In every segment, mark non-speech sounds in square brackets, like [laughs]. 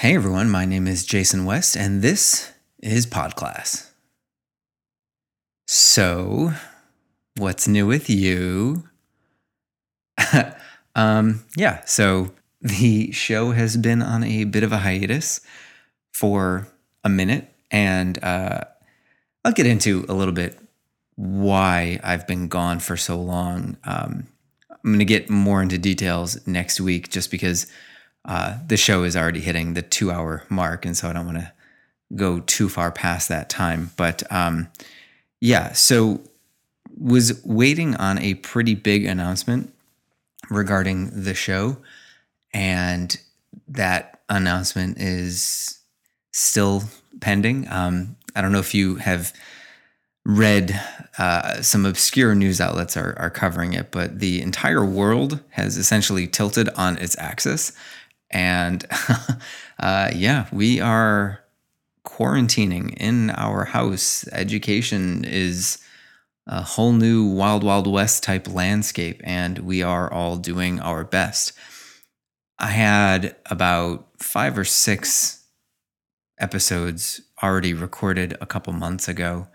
Hey everyone, my name is Jason West, and this is Podclass. So, what's new with you? [laughs] um, yeah, so the show has been on a bit of a hiatus for a minute, and uh, I'll get into a little bit why I've been gone for so long. Um, I'm going to get more into details next week just because uh, the show is already hitting the two hour mark. And so I don't want to go too far past that time. But um, yeah, so was waiting on a pretty big announcement regarding the show. And that announcement is still pending. Um, I don't know if you have read uh, some obscure news outlets are, are covering it, but the entire world has essentially tilted on its axis and [laughs] uh, yeah, we are quarantining in our house. Education is a whole new wild, wild west type landscape, and we are all doing our best. I had about five or six episodes already recorded a couple months ago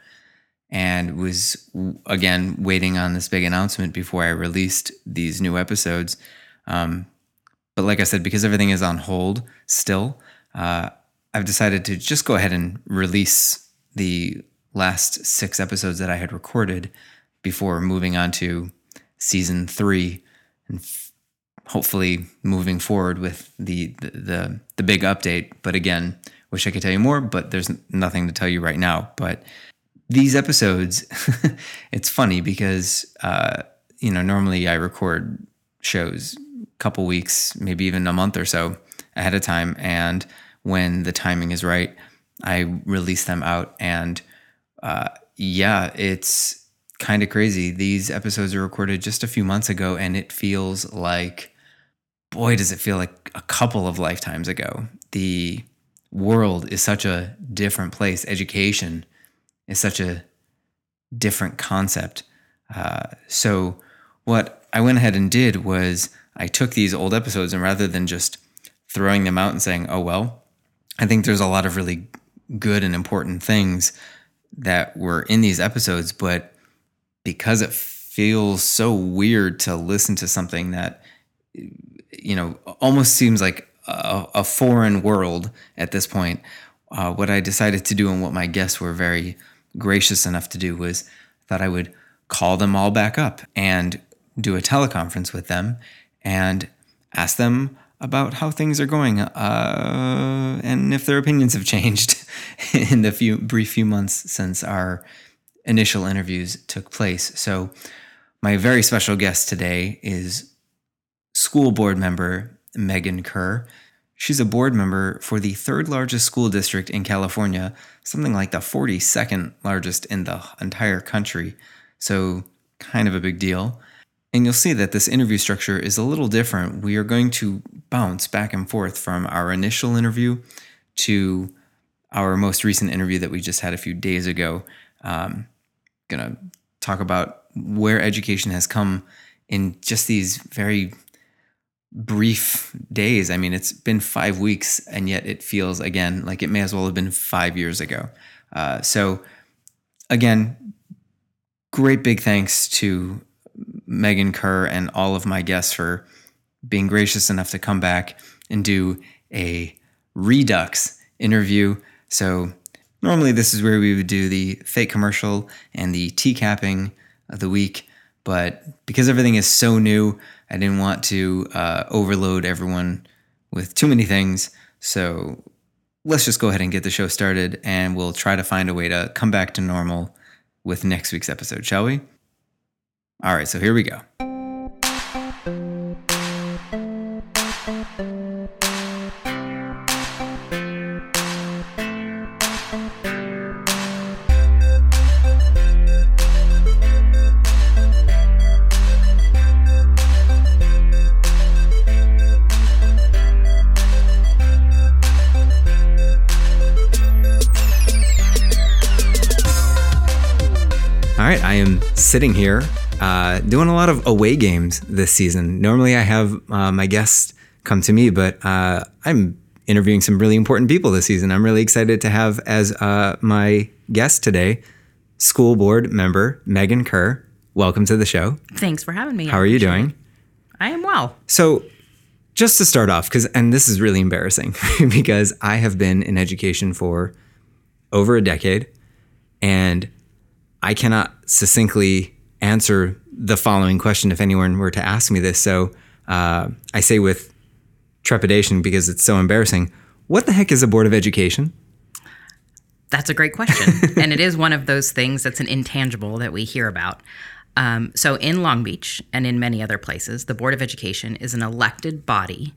and was again waiting on this big announcement before I released these new episodes. Um, but like I said, because everything is on hold still, uh, I've decided to just go ahead and release the last six episodes that I had recorded before moving on to season three and f- hopefully moving forward with the, the, the the big update. But again, wish I could tell you more, but there's nothing to tell you right now. But these episodes, [laughs] it's funny because uh, you know normally I record shows couple weeks, maybe even a month or so ahead of time. And when the timing is right, I release them out. And uh, yeah, it's kind of crazy. These episodes are recorded just a few months ago, and it feels like, boy, does it feel like a couple of lifetimes ago. The world is such a different place. Education is such a different concept. Uh, so, what I went ahead and did was I took these old episodes and rather than just throwing them out and saying, oh, well, I think there's a lot of really good and important things that were in these episodes, but because it feels so weird to listen to something that, you know, almost seems like a, a foreign world at this point, uh, what I decided to do and what my guests were very gracious enough to do was that I would call them all back up and do a teleconference with them and ask them about how things are going uh, and if their opinions have changed [laughs] in the few brief few months since our initial interviews took place. So, my very special guest today is school board member Megan Kerr. She's a board member for the third largest school district in California, something like the 42nd largest in the entire country. So, kind of a big deal. And you'll see that this interview structure is a little different. We are going to bounce back and forth from our initial interview to our most recent interview that we just had a few days ago. Um, gonna talk about where education has come in just these very brief days. I mean, it's been five weeks, and yet it feels again like it may as well have been five years ago. Uh, so, again, great big thanks to Megan Kerr and all of my guests for being gracious enough to come back and do a Redux interview. So, normally this is where we would do the fake commercial and the tea capping of the week. But because everything is so new, I didn't want to uh, overload everyone with too many things. So, let's just go ahead and get the show started and we'll try to find a way to come back to normal with next week's episode, shall we? All right, so here we go. All right, I am sitting here uh, doing a lot of away games this season. Normally, I have uh, my guests come to me, but uh, I'm interviewing some really important people this season. I'm really excited to have as uh, my guest today, school board member Megan Kerr. Welcome to the show. Thanks for having me. How are you doing? I am well. So, just to start off, because and this is really embarrassing [laughs] because I have been in education for over a decade, and I cannot succinctly answer the following question if anyone were to ask me this. So uh, I say with trepidation because it's so embarrassing. What the heck is a board of education? That's a great question. [laughs] and it is one of those things that's an intangible that we hear about. Um, so, in Long Beach and in many other places, the Board of Education is an elected body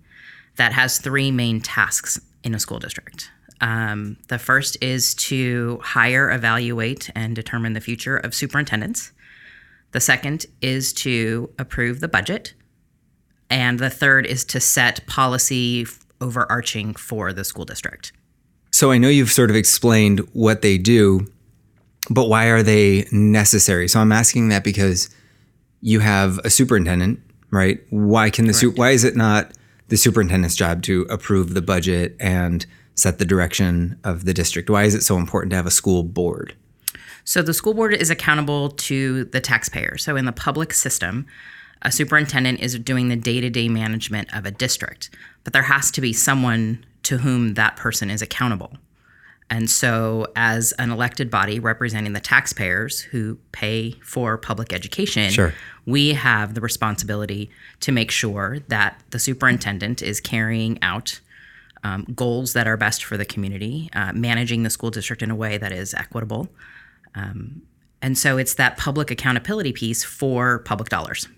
that has three main tasks in a school district. Um, the first is to hire, evaluate, and determine the future of superintendents. The second is to approve the budget. And the third is to set policy overarching for the school district. So I know you've sort of explained what they do, but why are they necessary? So I'm asking that because you have a superintendent, right? Why can the su- why is it not the superintendent's job to approve the budget and set the direction of the district? Why is it so important to have a school board? So the school board is accountable to the taxpayer. So in the public system, a superintendent is doing the day-to-day management of a district, but there has to be someone to whom that person is accountable. And so, as an elected body representing the taxpayers who pay for public education, sure. we have the responsibility to make sure that the superintendent is carrying out um, goals that are best for the community, uh, managing the school district in a way that is equitable. Um, and so, it's that public accountability piece for public dollars.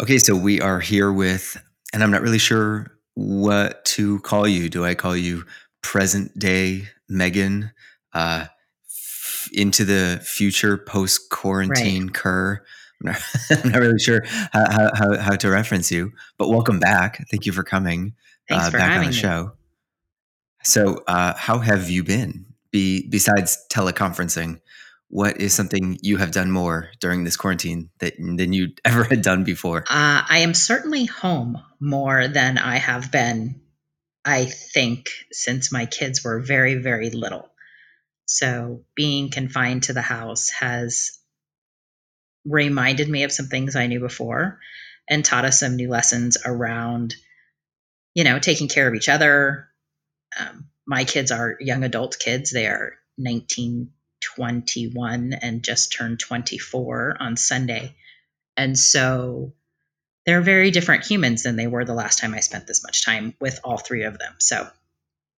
Okay, so we are here with, and I'm not really sure what to call you. Do I call you present day Megan, uh, f- into the future post quarantine right. Kerr? [laughs] I'm not, I'm not, really sure how, how, how, to reference you, but welcome back. Thank you for coming uh, for back on the show. So, uh, how have you been? Be, besides teleconferencing, what is something you have done more during this quarantine that, than you [laughs] ever had done before? Uh, I am certainly home more than I have been, I think, since my kids were very, very little. So being confined to the house has reminded me of some things I knew before and taught us some new lessons around, you know, taking care of each other. Um, my kids are young adult kids. They are 19, 21 and just turned 24 on Sunday. And so they're very different humans than they were the last time I spent this much time with all three of them. So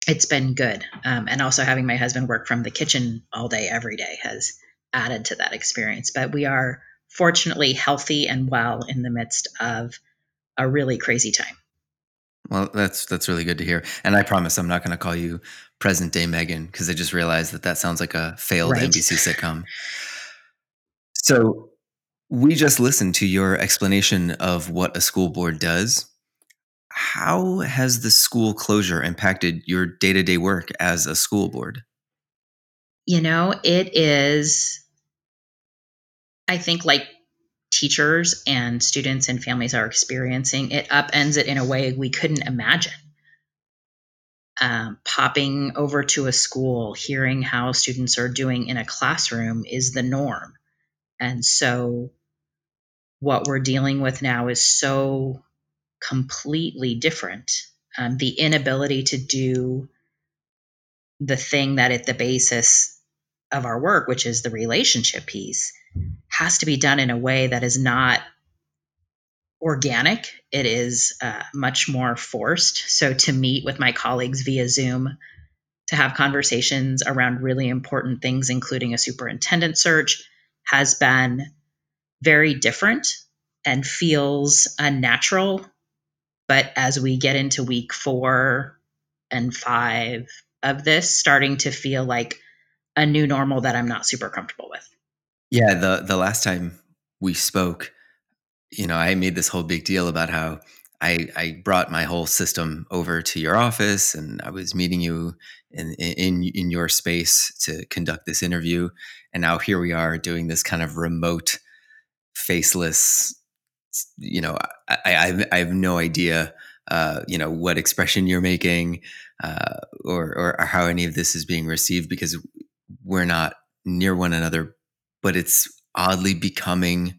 it's been good. Um, and also having my husband work from the kitchen all day, every day has added to that experience. But we are fortunately healthy and well in the midst of a really crazy time. Well, that's that's really good to hear. And I promise I'm not going to call you present day Megan because I just realized that that sounds like a failed right. NBC sitcom. So we just listened to your explanation of what a school board does. How has the school closure impacted your day to day work as a school board? You know, it is, I think, like teachers and students and families are experiencing, it upends it in a way we couldn't imagine. Um, popping over to a school, hearing how students are doing in a classroom is the norm. And so, what we're dealing with now is so completely different. Um, the inability to do the thing that at the basis of our work, which is the relationship piece, has to be done in a way that is not organic. It is uh, much more forced. So to meet with my colleagues via Zoom, to have conversations around really important things, including a superintendent search, has been very different and feels unnatural. But as we get into week four and five of this, starting to feel like a new normal that I'm not super comfortable with. Yeah, the the last time we spoke, you know, I made this whole big deal about how I I brought my whole system over to your office and I was meeting you in in in your space to conduct this interview. And now here we are doing this kind of remote faceless you know I I, I have no idea uh, you know, what expression you're making, uh, or, or or how any of this is being received because we're not near one another, but it's oddly becoming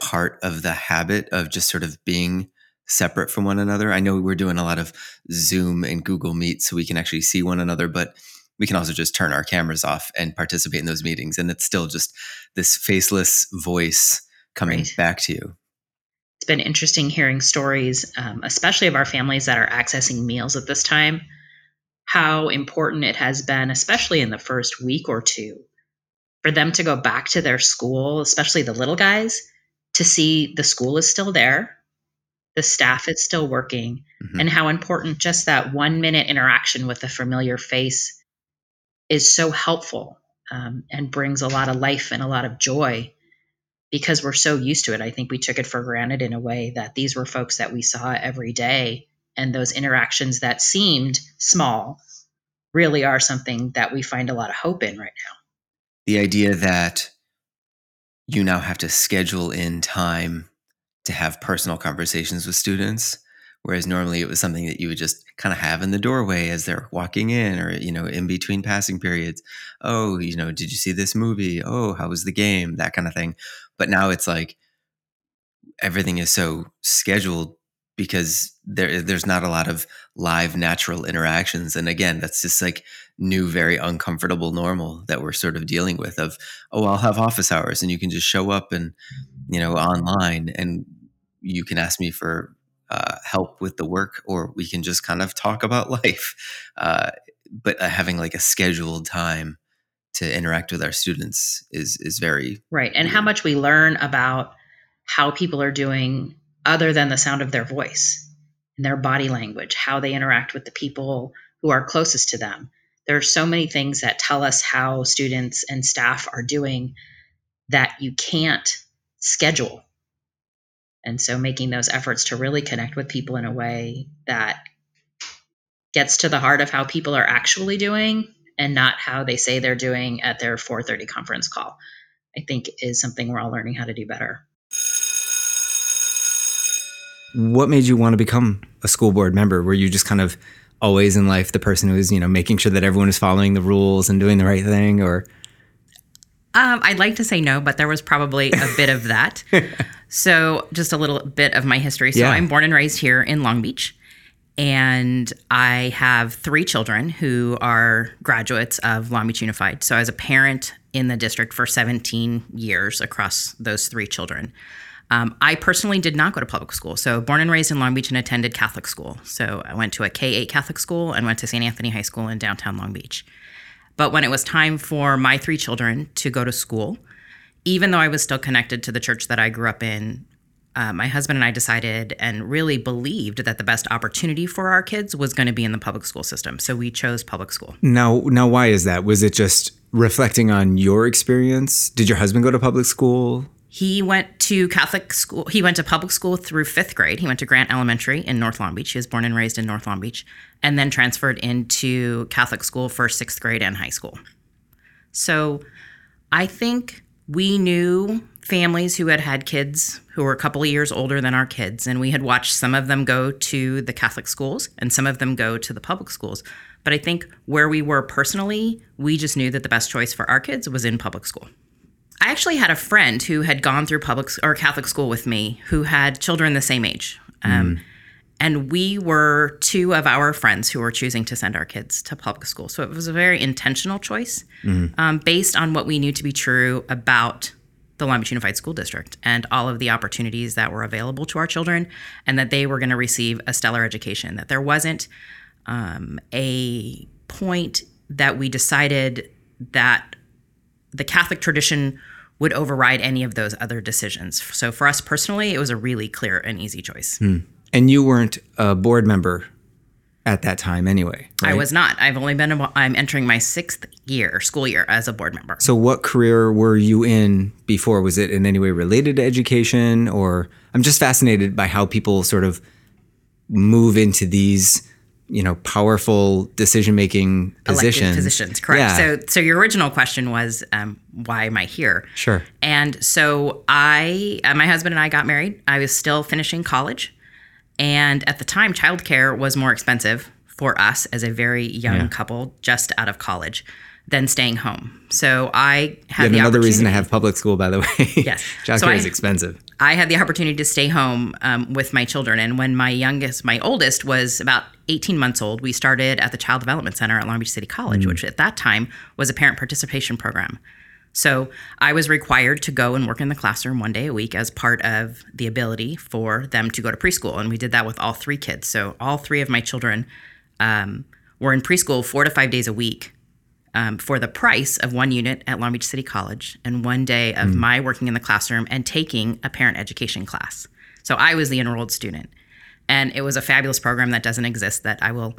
part of the habit of just sort of being separate from one another. I know we're doing a lot of Zoom and Google Meet so we can actually see one another, but we can also just turn our cameras off and participate in those meetings. And it's still just this faceless voice coming right. back to you. It's been interesting hearing stories, um, especially of our families that are accessing meals at this time, how important it has been, especially in the first week or two, for them to go back to their school, especially the little guys, to see the school is still there, the staff is still working, mm-hmm. and how important just that one minute interaction with a familiar face is so helpful um, and brings a lot of life and a lot of joy because we're so used to it. I think we took it for granted in a way that these were folks that we saw every day. And those interactions that seemed small really are something that we find a lot of hope in right now. The idea that you now have to schedule in time to have personal conversations with students whereas normally it was something that you would just kind of have in the doorway as they're walking in or you know in between passing periods. Oh you know did you see this movie? Oh how was the game? that kind of thing. But now it's like everything is so scheduled because there there's not a lot of live natural interactions and again that's just like new very uncomfortable normal that we're sort of dealing with of oh I'll have office hours and you can just show up and you know online and you can ask me for uh, help with the work or we can just kind of talk about [laughs] life uh, but uh, having like a scheduled time to interact with our students is is very right and weird. how much we learn about how people are doing other than the sound of their voice and their body language, how they interact with the people who are closest to them. There are so many things that tell us how students and staff are doing that you can't schedule. And so making those efforts to really connect with people in a way that gets to the heart of how people are actually doing and not how they say they're doing at their 4:30 conference call. I think is something we're all learning how to do better what made you want to become a school board member? Were you just kind of always in life the person who was, you know, making sure that everyone is following the rules and doing the right thing or um, I'd like to say no, but there was probably a bit of that. [laughs] so, just a little bit of my history. So, yeah. I'm born and raised here in Long Beach, and I have three children who are graduates of Long Beach Unified. So, as a parent in the district for 17 years across those three children. Um, I personally did not go to public school. So, born and raised in Long Beach and attended Catholic school. So, I went to a K 8 Catholic school and went to St. Anthony High School in downtown Long Beach. But when it was time for my three children to go to school, even though I was still connected to the church that I grew up in, uh, my husband and I decided and really believed that the best opportunity for our kids was going to be in the public school system. So we chose public school. Now, now, why is that? Was it just reflecting on your experience? Did your husband go to public school? He went to Catholic school. He went to public school through fifth grade. He went to Grant Elementary in North Long Beach. He was born and raised in North Long Beach, and then transferred into Catholic school for sixth grade and high school. So I think we knew families who had had kids who were a couple of years older than our kids, and we had watched some of them go to the Catholic schools and some of them go to the public schools. But I think where we were personally, we just knew that the best choice for our kids was in public school. I actually had a friend who had gone through public or Catholic school with me who had children the same age. Um, mm. And we were two of our friends who were choosing to send our kids to public school. So it was a very intentional choice mm. um, based on what we knew to be true about the Long Beach Unified School District and all of the opportunities that were available to our children, and that they were going to receive a stellar education. That there wasn't um, a point that we decided that the Catholic tradition would override any of those other decisions. So for us personally, it was a really clear and easy choice. Hmm. And you weren't a board member at that time anyway. Right? I was not. I've only been I'm entering my 6th year, school year as a board member. So what career were you in before? Was it in any way related to education or I'm just fascinated by how people sort of move into these you know powerful decision making positions positions correct yeah. so so your original question was um, why am i here sure and so i uh, my husband and i got married i was still finishing college And at the time, childcare was more expensive for us as a very young Yeah. couple just out of college than staying home. So I had another reason to have public school, by the way. Yes. [laughs] Childcare So I- is expensive. I had the opportunity to stay home um, with my children. And when my youngest, my oldest, was about 18 months old, we started at the Child Development Center at Long Beach City College, which at that time was a parent participation program. So I was required to go and work in the classroom one day a week as part of the ability for them to go to preschool. And we did that with all three kids. So all three of my children um, were in preschool four to five days a week um, for the price of one unit at Long Beach City College and one day of my working in the classroom and taking a parent education class. So I was the enrolled student. And it was a fabulous program that doesn't exist that I will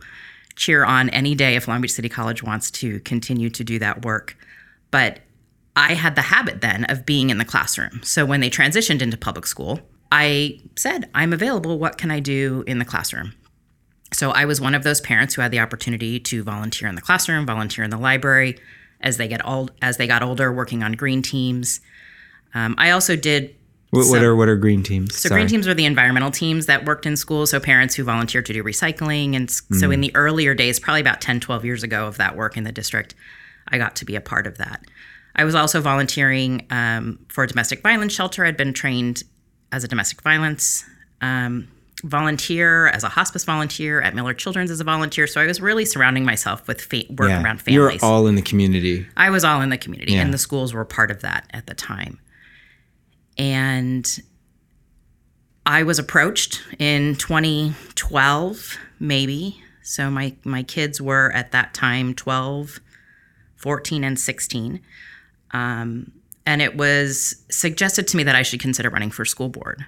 cheer on any day if Long Beach City College wants to continue to do that work. But I had the habit then of being in the classroom. So when they transitioned into public school, I said, I'm available. What can I do in the classroom? So I was one of those parents who had the opportunity to volunteer in the classroom, volunteer in the library as they get old as they got older, working on green teams. Um, I also did What, what are what are green teams? so green teams were the environmental teams that worked in schools, so parents who volunteered to do recycling. And s- so in the earlier days, probably about 10, 12 years ago of that work in the district, I got to be a part of that. I was also volunteering um, for a domestic violence shelter. I'd been trained as a domestic violence um, volunteer, as a hospice volunteer, at Miller Children's as a volunteer. So I was really surrounding myself with fa- work Yeah. around families. all in the community. I was all in the community, Yeah. and the schools were part of that at the time. And I was approached in 2012, maybe. So my my kids were at that time 12, 14, and 16. Um, and it was suggested to me that I should consider running for school board.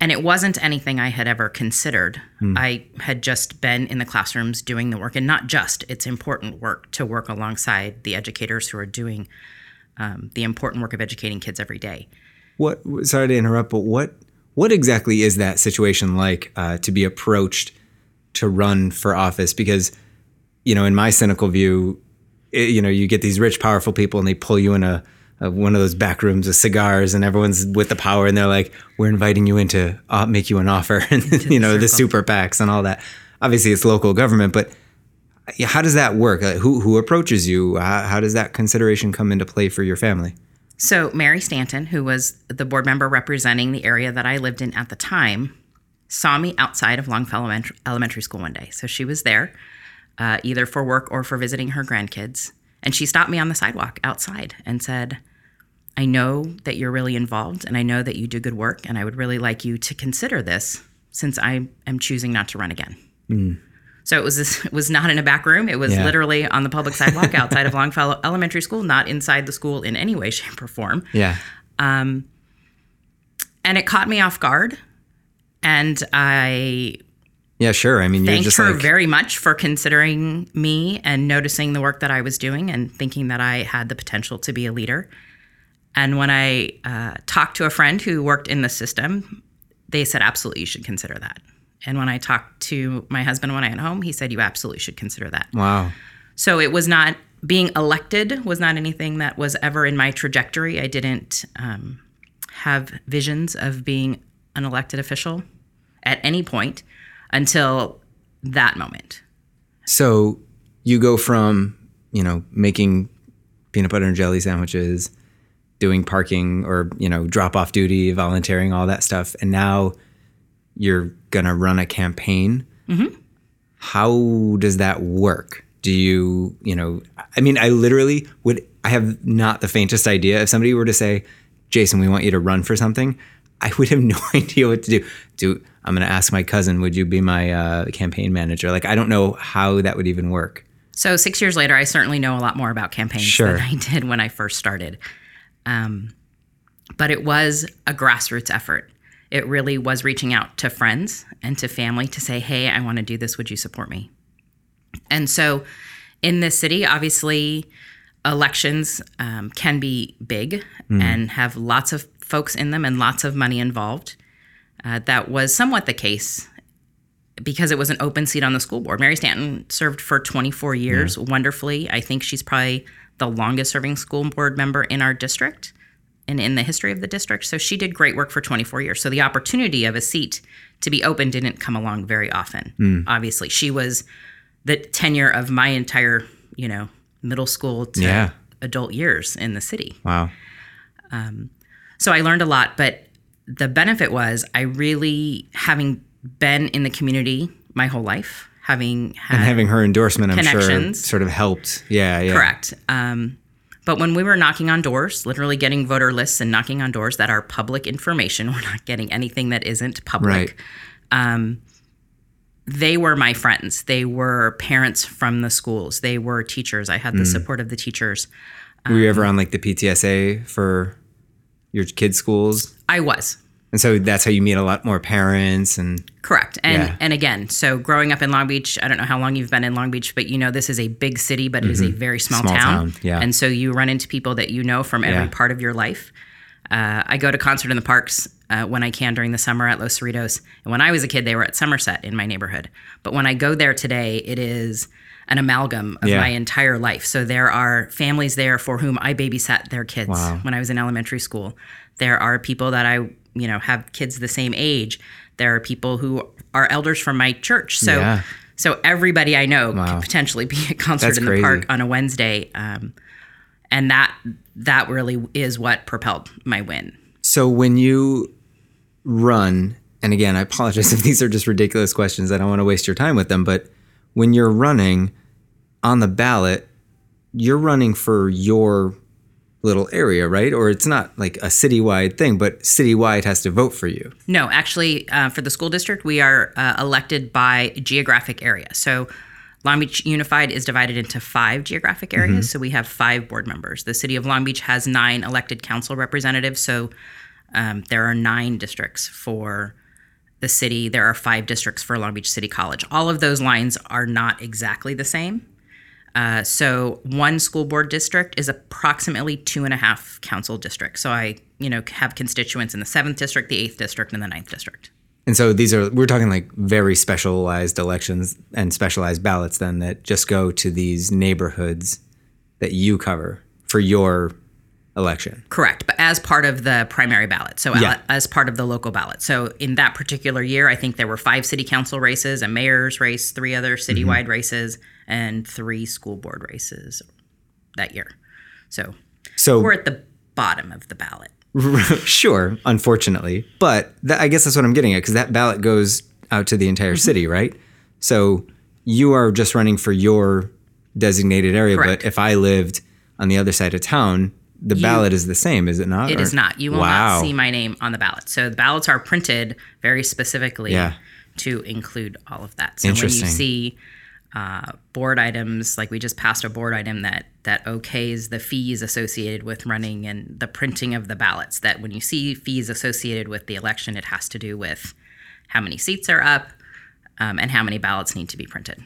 And it wasn't anything I had ever considered. I had just been in the classrooms doing the work, and not just, it's important work to work alongside the educators who are doing um, the important work of educating kids every day. What? Sorry to interrupt, but what? What exactly is that situation like uh, to be approached to run for office? Because, you know, in my cynical view, it, you know, you get these rich, powerful people, and they pull you in a, a one of those back rooms with cigars, and everyone's with the power, and they're like, "We're inviting you in to uh, make you an offer," [laughs] and you know, the super PACs and all that. Obviously, it's local government, but how does that work? Like, who who approaches you? How, how does that consideration come into play for your family? So, Mary Stanton, who was the board member representing the area that I lived in at the time, saw me outside of Longfellow Elementary, Elementary School one day. So, she was there uh, either for work or for visiting her grandkids. And she stopped me on the sidewalk outside and said, I know that you're really involved and I know that you do good work, and I would really like you to consider this since I am choosing not to run again. So it was this, [laughs] it was not in a back room. It was Yeah. literally on the public sidewalk [laughs] outside of Longfellow Elementary School, not inside the school in any way, [laughs] shape, or form. Yeah. Um, And it caught me off guard. And I Yeah, sure. I mean, you're thanked just her like, very much for considering me and noticing the work that I was doing and thinking that I had the potential to be a leader. And when I uh, talked to a friend who worked in the system, they said, absolutely, you should consider that. And when I talked to my husband when I went home, he said, you absolutely should consider that. wow. So it was not being elected was not anything that was ever in my trajectory. I didn't um, have visions of being an elected official at any point until that moment. So you go from, you know, making peanut butter and jelly sandwiches, doing parking or, you know, drop off duty, volunteering, all that stuff. And now you're going to run a campaign. How does that work? Do you, you know, I mean, I literally would, I have not the faintest idea. If somebody were to say, Jason, we want you to run for something, I would have [laughs] no idea what to do. Do I'm going to ask my cousin, would you be my uh, campaign manager? Like, I don't know how that would even work. So six years later, I certainly know a lot more about campaigns Sure. than I [laughs] did when I first started. Um, but it was a grassroots effort. It really was reaching out to friends and to family to say, hey, I want to do this. Would you support me? And so in this city, obviously, elections um, can be big and have lots of folks in them and lots of money involved. Uh, that was somewhat the case because it was an open seat on the school board. Mary Stanton served for 24 years wonderfully. I think she's probably the longest serving school board member in our district and in the history of the district. So she did great work for 24 years. So the opportunity of a seat to be open didn't come along very often. Hmm. Obviously, she was the tenure of my entire, you know, middle school to Yeah. adult years in the city. Wow. So I learned a lot, but the benefit was I really, having been in the community my whole life, having had And having her endorsement, I'm sure, sort of helped. Yeah, yeah. correct. Um, but when we were knocking on doors, literally getting voter lists and knocking on doors that are public information, [laughs] we're not getting anything that isn't public. Right. They were my friends. They were parents from the schools. They were teachers. I had the Mm. support of the teachers. Were you ever on like the PTSA for your kids' schools? I was. And so that's how you meet a lot more parents and Correct. And Yeah. and again, so growing up in Long Beach, I don't know how long you've been in Long Beach, but you know this is a big city, but it is a very small, Mm-hmm. Small town. town, yeah. And so you run into people that you know from every Yeah. part of your life. Uh, I go to concert in the parks uh, when I can during the summer at Los Cerritos. And when I was a kid, they were at Somerset in my neighborhood. But when I go there today, it is an amalgam of Yeah. my entire life. So there are families there for whom I babysat their kids Wow. when I was in elementary school. There are people that I, you know, have kids the same age. There are people who are elders from my church. So Yeah. so everybody I know Wow. could potentially be [laughs] at concert That's in crazy. the park on a Wednesday. Um, and that that really is what propelled my win. So when you run, and again, I apologize [laughs] if these are just ridiculous questions. I don't want to waste your time with them, but when you're running on the ballot, you're running for your little area, right? Or it's not like a citywide thing, but citywide has to vote for you. No, actually, uh, for the school district, we are uh, elected by geographic area. So Long Beach Unified is divided into five geographic areas. So we have five board members. The city of Long Beach has nine elected council representatives. So um, there are nine districts for the city. There are five districts for Long Beach City College. All of those lines are not exactly the same. Uh, so one school board district is approximately two and a half council districts. So I, you know, have constituents in the seventh district, the eighth district, and the ninth district. And so these are we're talking like very specialized elections and specialized ballots then that just go to these neighborhoods that you cover for your election. Correct, but as part of the primary ballot. So Yeah. as part of the local ballot. So in that particular year, I think there were five city council races, a mayor's race, three other citywide races, and three school board races that year. So So we're at the bottom of the ballot. [laughs] sure, unfortunately, but that, I guess that's what I'm getting at because that ballot goes out to the entire Mm-hmm. city, right? So you are just running for your designated area, Correct. but if I lived on the other side of town, the ballot is the same, is it not? It Or- is not. You will wow. not see my name on the ballot. So the ballots are printed very specifically Yeah. to include all of that. So when you see uh, board items, like we just passed a board item that that okays the fees associated with running and the printing of the ballots. That when you see fees associated with the election, it has to do with how many seats are up um, and how many ballots need to be printed.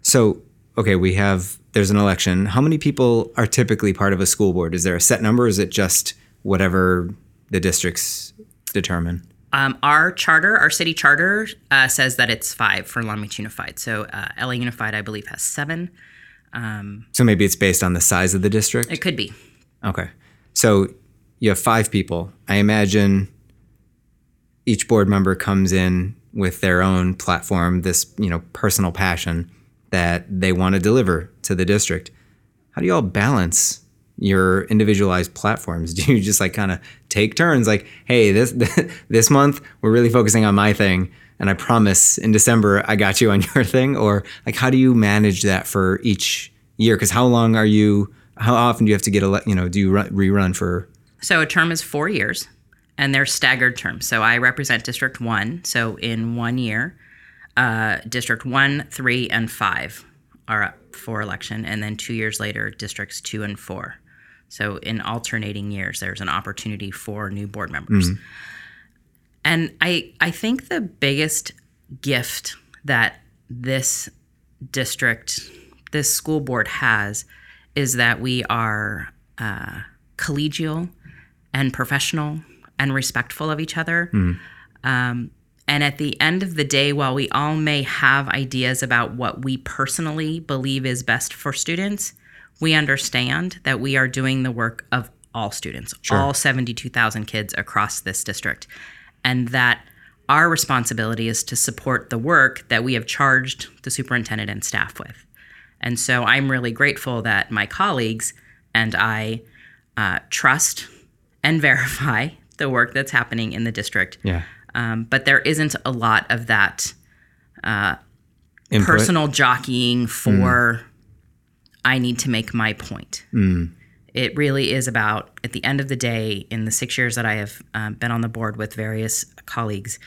So, okay, we have there's an election. How many people are typically part of a school board? Is there a set number? Is it just whatever the districts determine? Um, our charter, our city charter, uh, says that it's five for Long Beach Unified. So uh, LA Unified, I believe, has seven. So maybe it's based on the size of the district. It could be. Okay. So you have five people. I imagine each board member comes in with their own platform, this, you know, personal passion that they want to deliver to the district. How do you all balance your individualized platforms? [laughs] Do you just like kind of take turns like, "Hey, this [laughs] this month we're really focusing on my thing and I promise in December I got you on [laughs] your thing?" Or like how do you manage that for each year cuz how long are you how often do you have to get a you know, do you run, rerun for So a term is four years, and they're staggered terms. So I represent District One. So in one year, uh, District One, Three, and Five are up for election, and then two years later, Districts Two and Four. So in alternating years, there's an opportunity for new board members. And I I think the biggest gift that this district, this school board has, is that we are uh, collegial and professional and respectful of each other. Um, and at the end of the day, while we all may have ideas about what we personally believe is best for students, we understand that we are doing the work of all students, all 72,000 kids across this district, and that our responsibility is to support the work that we have charged the superintendent and staff with. And so I'm really grateful that my colleagues and I uh, trust and [laughs] verify the work that's happening in the district. Yeah. Um, but there isn't a lot of that Input? personal jockeying for I need to make my point. It really is about, at the end of the day, in the six years that I have um, been on the board with various colleagues,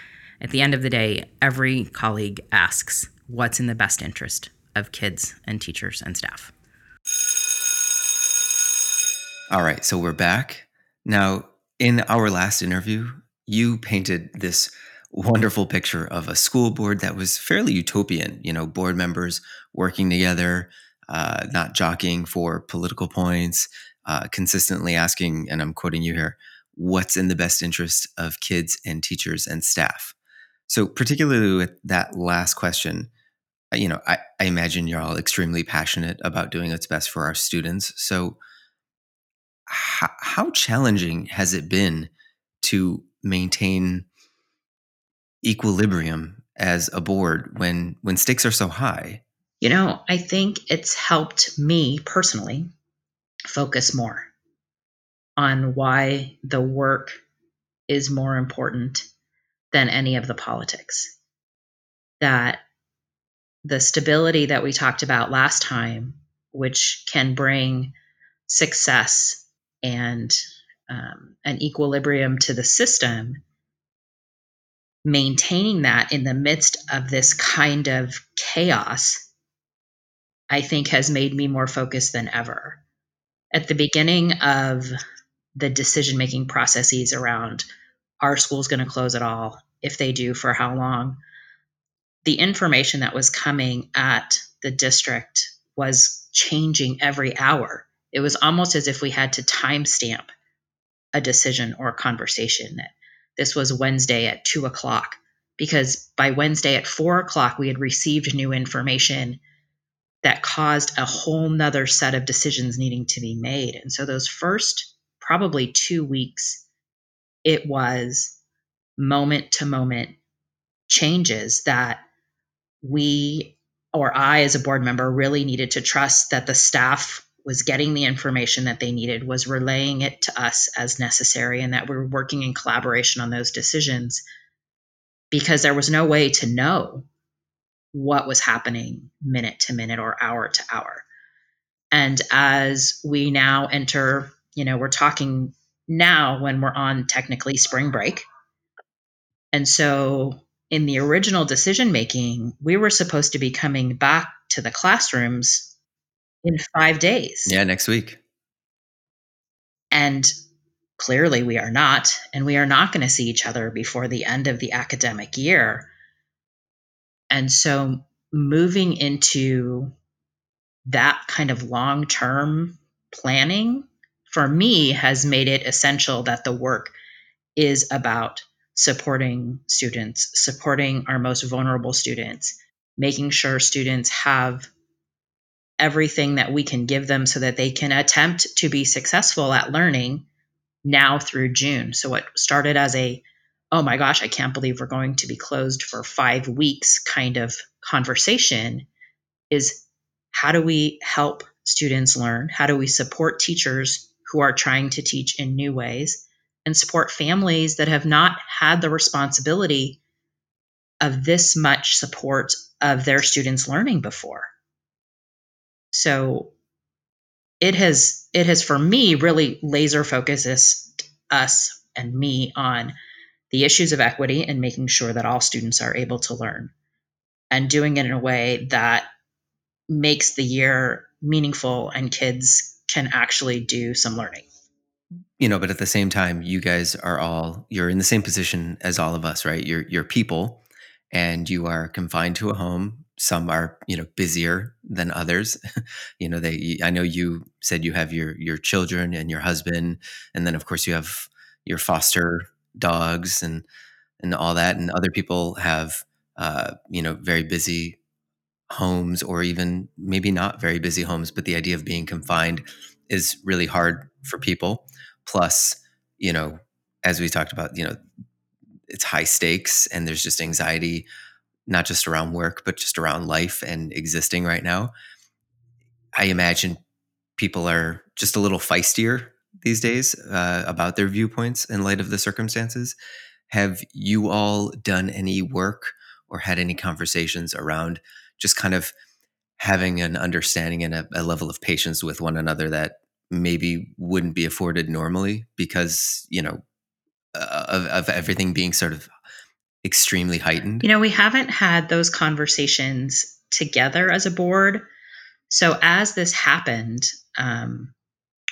at the end of the day, every colleague asks what's in the best interest of kids and teachers and staff. All right, so we're back. Now, in our last interview, you painted this wonderful picture of a school board that was fairly utopian, you know, board members working together, uh, not jockeying for political points, uh, consistently asking, and I'm quoting you here, what's in the best interest of kids and teachers and staff? So, particularly with that last question, uh, you know, I, I imagine you're all extremely passionate about doing what's best for our students. So, how, how challenging has it been to maintain equilibrium as a board when when stakes are so high? You know, I think it's helped me personally focus more on why the work is more important than any of the politics. That the stability that we talked about last time, which can bring success and um, an equilibrium to the system, maintaining that in the midst of this kind of chaos, I think has made me more focused than ever. At the beginning of the decision making processes around are schools going to close at all? If they do, for how long? The information that was coming at the district was changing every hour. It was almost as if we had to timestamp a decision or a conversation that this was Wednesday at two o'clock, because by Wednesday at four o'clock, we had received new information that caused a whole nother set of decisions needing to be made. And so those first probably two weeks, it was moment to moment changes that we or I, as a board member, really needed to trust that the staff was getting the information that they needed, was relaying it to us as necessary, and that we were working in collaboration on those decisions because there was no way to know what was happening minute to minute or hour to hour. And as we now enter, you know, we're talking now when we're on technically spring break. And so in the original decision making, we were supposed to be coming back to the classrooms in five days. Yeah, next week. And clearly we are not. And we are not going to see each other before the end of the academic year. And so moving into that kind of long term planning for me has made it essential that the work is about supporting students, supporting our most vulnerable students, making sure students have everything that we can give them so that they can attempt to be successful at learning now through June. So, what started as a, oh my gosh, I can't believe we're going to be closed for five weeks kind of conversation is how do we help students learn? How do we support teachers who are trying to teach in new ways and support families that have not had the responsibility of this much support of their students learning before? So it has it has for me really laser focused us and me on the issues of equity and making sure that all students are able to learn and doing it in a way that makes the year meaningful and kids can actually do some learning. You know but at the same time you guys are all you're in the same position as all of us right? You're you're people and you are confined to a home. Some are you know busier than others. [laughs] You know they i know you said you have your your children and your husband and then of course you have your foster dogs and and all that and other people have uh, you know very busy homes or even maybe not very busy homes but the idea of being confined is really hard for people. Plus you know as we talked about you know it's high stakes and there's just anxiety not just around work but just around life and existing right now. I imagine people are just a little feistier these days uh, about their viewpoints in light of the circumstances have you all done any work or had any conversations around just kind of having an understanding and a, a level of patience with one another that maybe wouldn't be afforded normally because you know uh, of, of everything being sort of extremely heightened You know, we haven't had those conversations together as a board. So as this happened, um,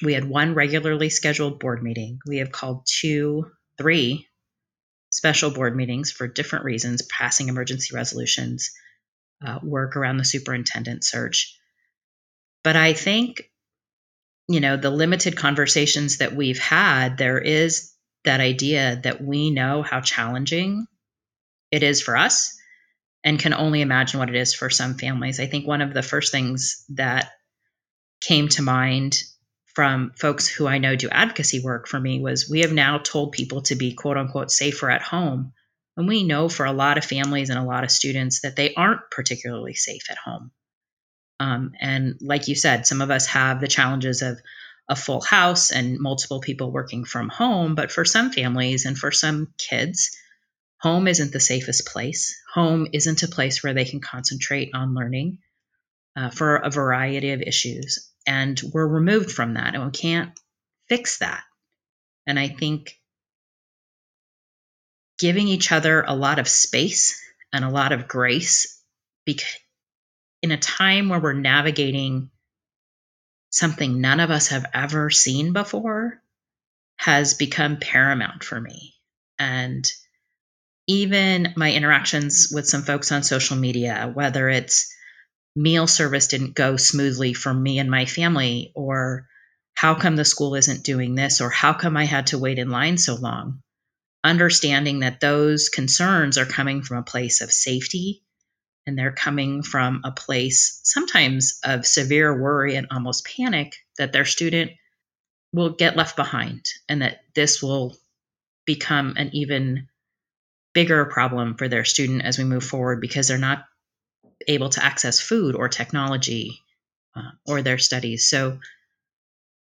we had one regularly scheduled board meeting. We have called two, three special board meetings for different reasons, passing emergency resolutions, uh, work around the superintendent search. But I think, you know, the limited conversations that we've had, there is that idea that we know how challenging it is for us and can only imagine what it is for some families. I think one of the first things that came to mind from folks who I know do advocacy work for me was we have now told people to be quote unquote safer at home. And we know for a lot of families and a lot of students that they aren't particularly safe at home. Um, and like you said, some of us have the challenges of a full house and multiple people working from home. But for some families and for some kids, home isn't the safest place. Home isn't a place where they can concentrate on learning uh, for a variety of issues. And we're removed from that and we can't fix that. And I think giving each other a lot of space and a lot of grace because in a time where we're navigating something none of us have ever seen before has become paramount for me. And even my interactions with some folks on social media, whether it's meal service didn't go smoothly for me and my family, or how come the school isn't doing this, or how come I had to wait in line so long, understanding that those concerns are coming from a place of safety and they're coming from a place sometimes of severe worry and almost panic that their student will get left behind and that this will become an even bigger problem for their student as we move forward because they're not able to access food or technology uh, or their studies. So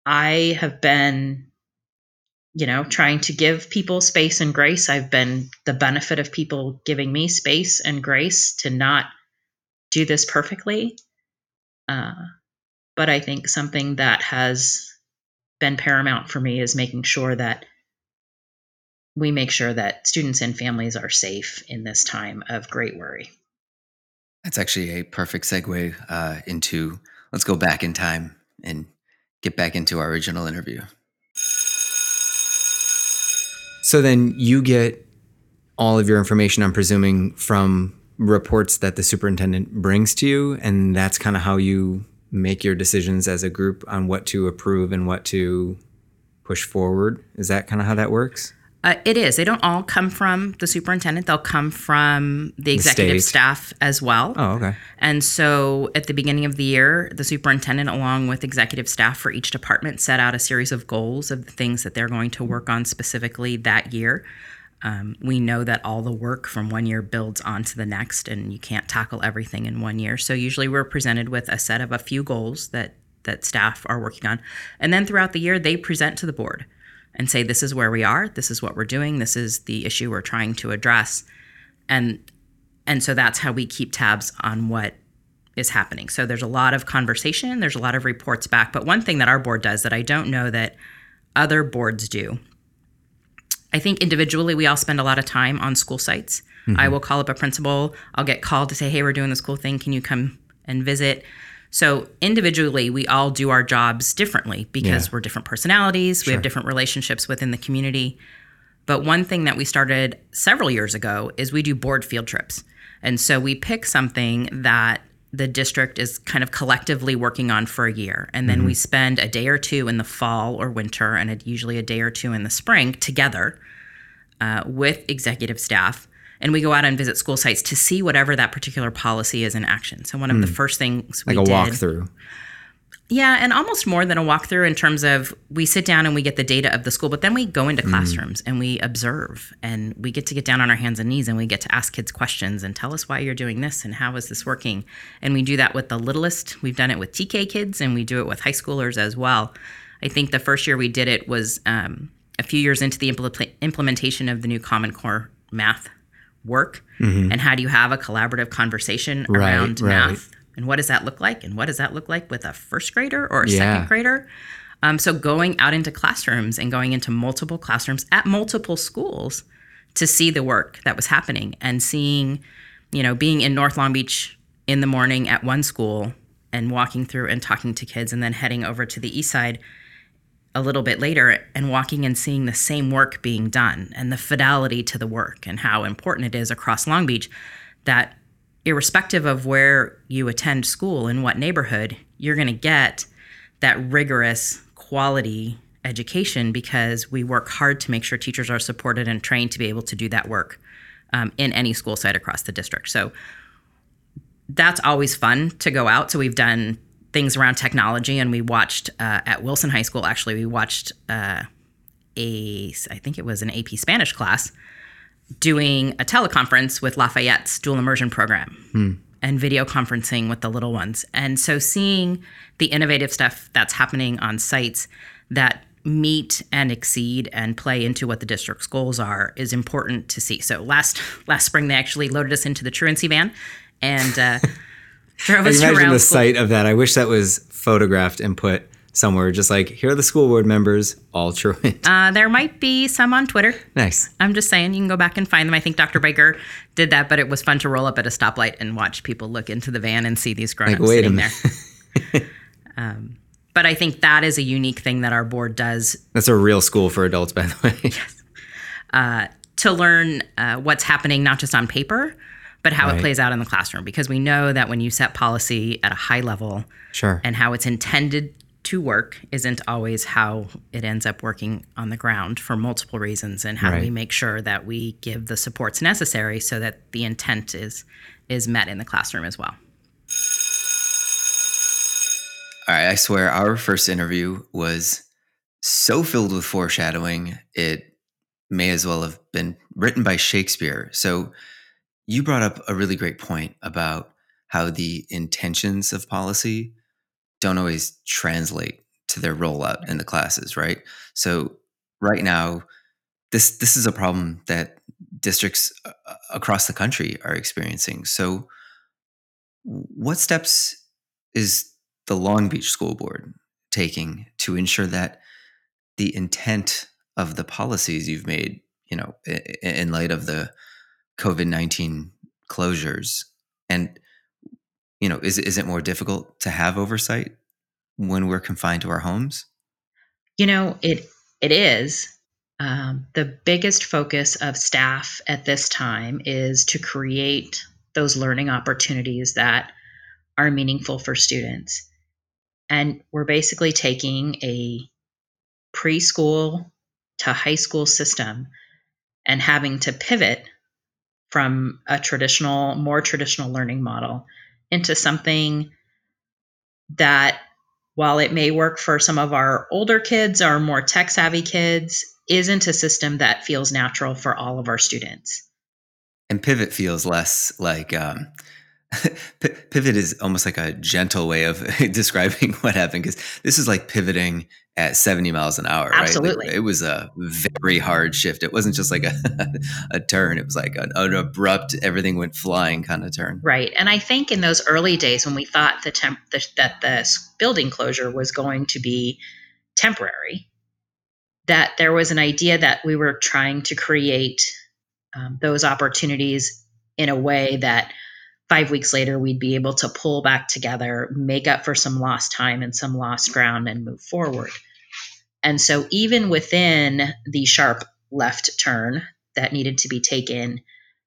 I have been, you know, trying to give people space and grace. I've been the benefit of people giving me space and grace to not do this perfectly. Uh, but I think something that has been paramount for me is making sure that we make sure that students and families are safe in this time of great worry. That's actually a perfect segue uh, into let's go back in time and get back into our original interview. So then you get all of your information, I'm presuming, from reports that the superintendent brings to you. And that's kind of how you make your decisions as a group on what to approve and what to push forward. Is that kind of how that works? Uh, it is. They don't all come from the superintendent. They'll come from the executive state. staff as well. Oh, okay. And so at the beginning of the year, the superintendent, along with executive staff for each department, set out a series of goals of the things that they're going to work on specifically that year. Um, we know that all the work from one year builds onto the next, and you can't tackle everything in one year. So usually we're presented with a set of a few goals that that staff are working on, and then throughout the year they present to the board and say, "This is where we are. This is what we're doing. This is the issue we're trying to address," and and so that's how we keep tabs on what is happening. So there's a lot of conversation, there's a lot of reports back. But one thing that our board does that I don't know that other boards do, I think individually we all spend a lot of time on school sites. I mm-hmm. will call up a principal, I'll get called to say, hey, we're doing this cool thing. Can you come and visit? So individually, we all do our jobs differently because Yeah. we're different personalities, we have different relationships within the community. But one thing that we started several years ago is we do board field trips. And so we pick something that the district is kind of collectively working on for a year. And then we spend a day or two in the fall or winter, and usually a day or two in the spring together uh, with executive staff. And we go out and visit school sites to see whatever that particular policy is in action. So one of the first things we Like a did, walkthrough. Yeah, and almost more than a walkthrough in terms of we sit down and we get the data of the school, but then we go into classrooms and we observe and we get to get down on our hands and knees and we get to ask kids questions and tell us why you're doing this and how is this working. And we do that with the littlest. We've done it with TK kids and we do it with high schoolers as well. I think the first year we did it was um, a few years into the impl- implementation of the new Common Core math work. And how do you have a collaborative conversation Right, around right. math? And what does that look like? And what does that look like with a first grader or a Yeah. second grader? Um, so going out into classrooms and going into multiple classrooms at multiple schools to see the work that was happening and seeing, you know, being in North Long Beach in the morning at one school and walking through and talking to kids and then heading over to the east side a little bit later and walking and seeing the same work being done and the fidelity to the work and how important it is across Long Beach that irrespective of where you attend school in what neighborhood, you're going to get that rigorous quality education because we work hard to make sure teachers are supported and trained to be able to do that work um, in any school site across the district. So that's always fun to go out. So we've done things around technology, and we watched uh, at Wilson High School. Actually, we watched uh, a I think it was an AP Spanish class doing a teleconference with Lafayette's dual immersion program and video conferencing with the little ones. And so seeing the innovative stuff that's happening on sites that meet and exceed and play into what the district's goals are is important to see. So last last spring they actually loaded us into the truancy van and uh, [laughs] drove us imagine around the school. site of that. I wish that was photographed and put somewhere. Just like here are the school board members, all [laughs] truant. Uh, there might be some on Twitter. nice. I'm just saying, you can go back and find them. I think Dr. Baker did that, but it was fun to roll up at a stoplight and watch people look into the van and see these grown-ups Like, sitting there. [laughs] um, but I think that is a unique thing that our board does That's a real school for adults, by the way. Yes. To learn uh, what's happening, not just on paper, but how Right. it plays out in the classroom. Because we know that when you set policy at a high level Sure. and how it's intended to work isn't always how it ends up working on the ground for multiple reasons. And how do we make sure that we give the supports necessary so that the intent is is met in the classroom as well. All right, I swear our first interview was so filled with foreshadowing, it may as well have been written by Shakespeare. So you brought up a really great point about how the intentions of policy don't always translate to their rollout in the classes, right? So right now this this is a problem that districts uh, across the country are experiencing. So what steps is the Long Beach School Board taking to ensure that the intent of the policies you've made, you know, in light of the COVID nineteen closures, and you know, is is it more difficult to have oversight when we're confined to our homes? You know, it it is. Um, the biggest focus of staff at this time is to create those learning opportunities that are meaningful for students. And we're basically taking a preschool to high school system and having to pivot from a traditional, more traditional learning model into something that while it may work for some of our older kids or more tech savvy kids, isn't a system that feels natural for all of our students. And pivot feels less like um, [laughs] pivot is almost like a gentle way of [laughs] describing what happened because this is like pivoting at 70 miles an hour right Like, Absolutely. it was a very hard shift it wasn't just like a, [laughs] a turn it was like an, an abrupt everything went flying kind of turn Right. And I think in those early days when we thought the temp- the, that the building closure was going to be temporary, that there was an idea that we were trying to create um, those opportunities in a way that five weeks later we'd be able to pull back together, make up for some lost time and some lost ground, and move forward. And so, even within the sharp left turn that needed to be taken,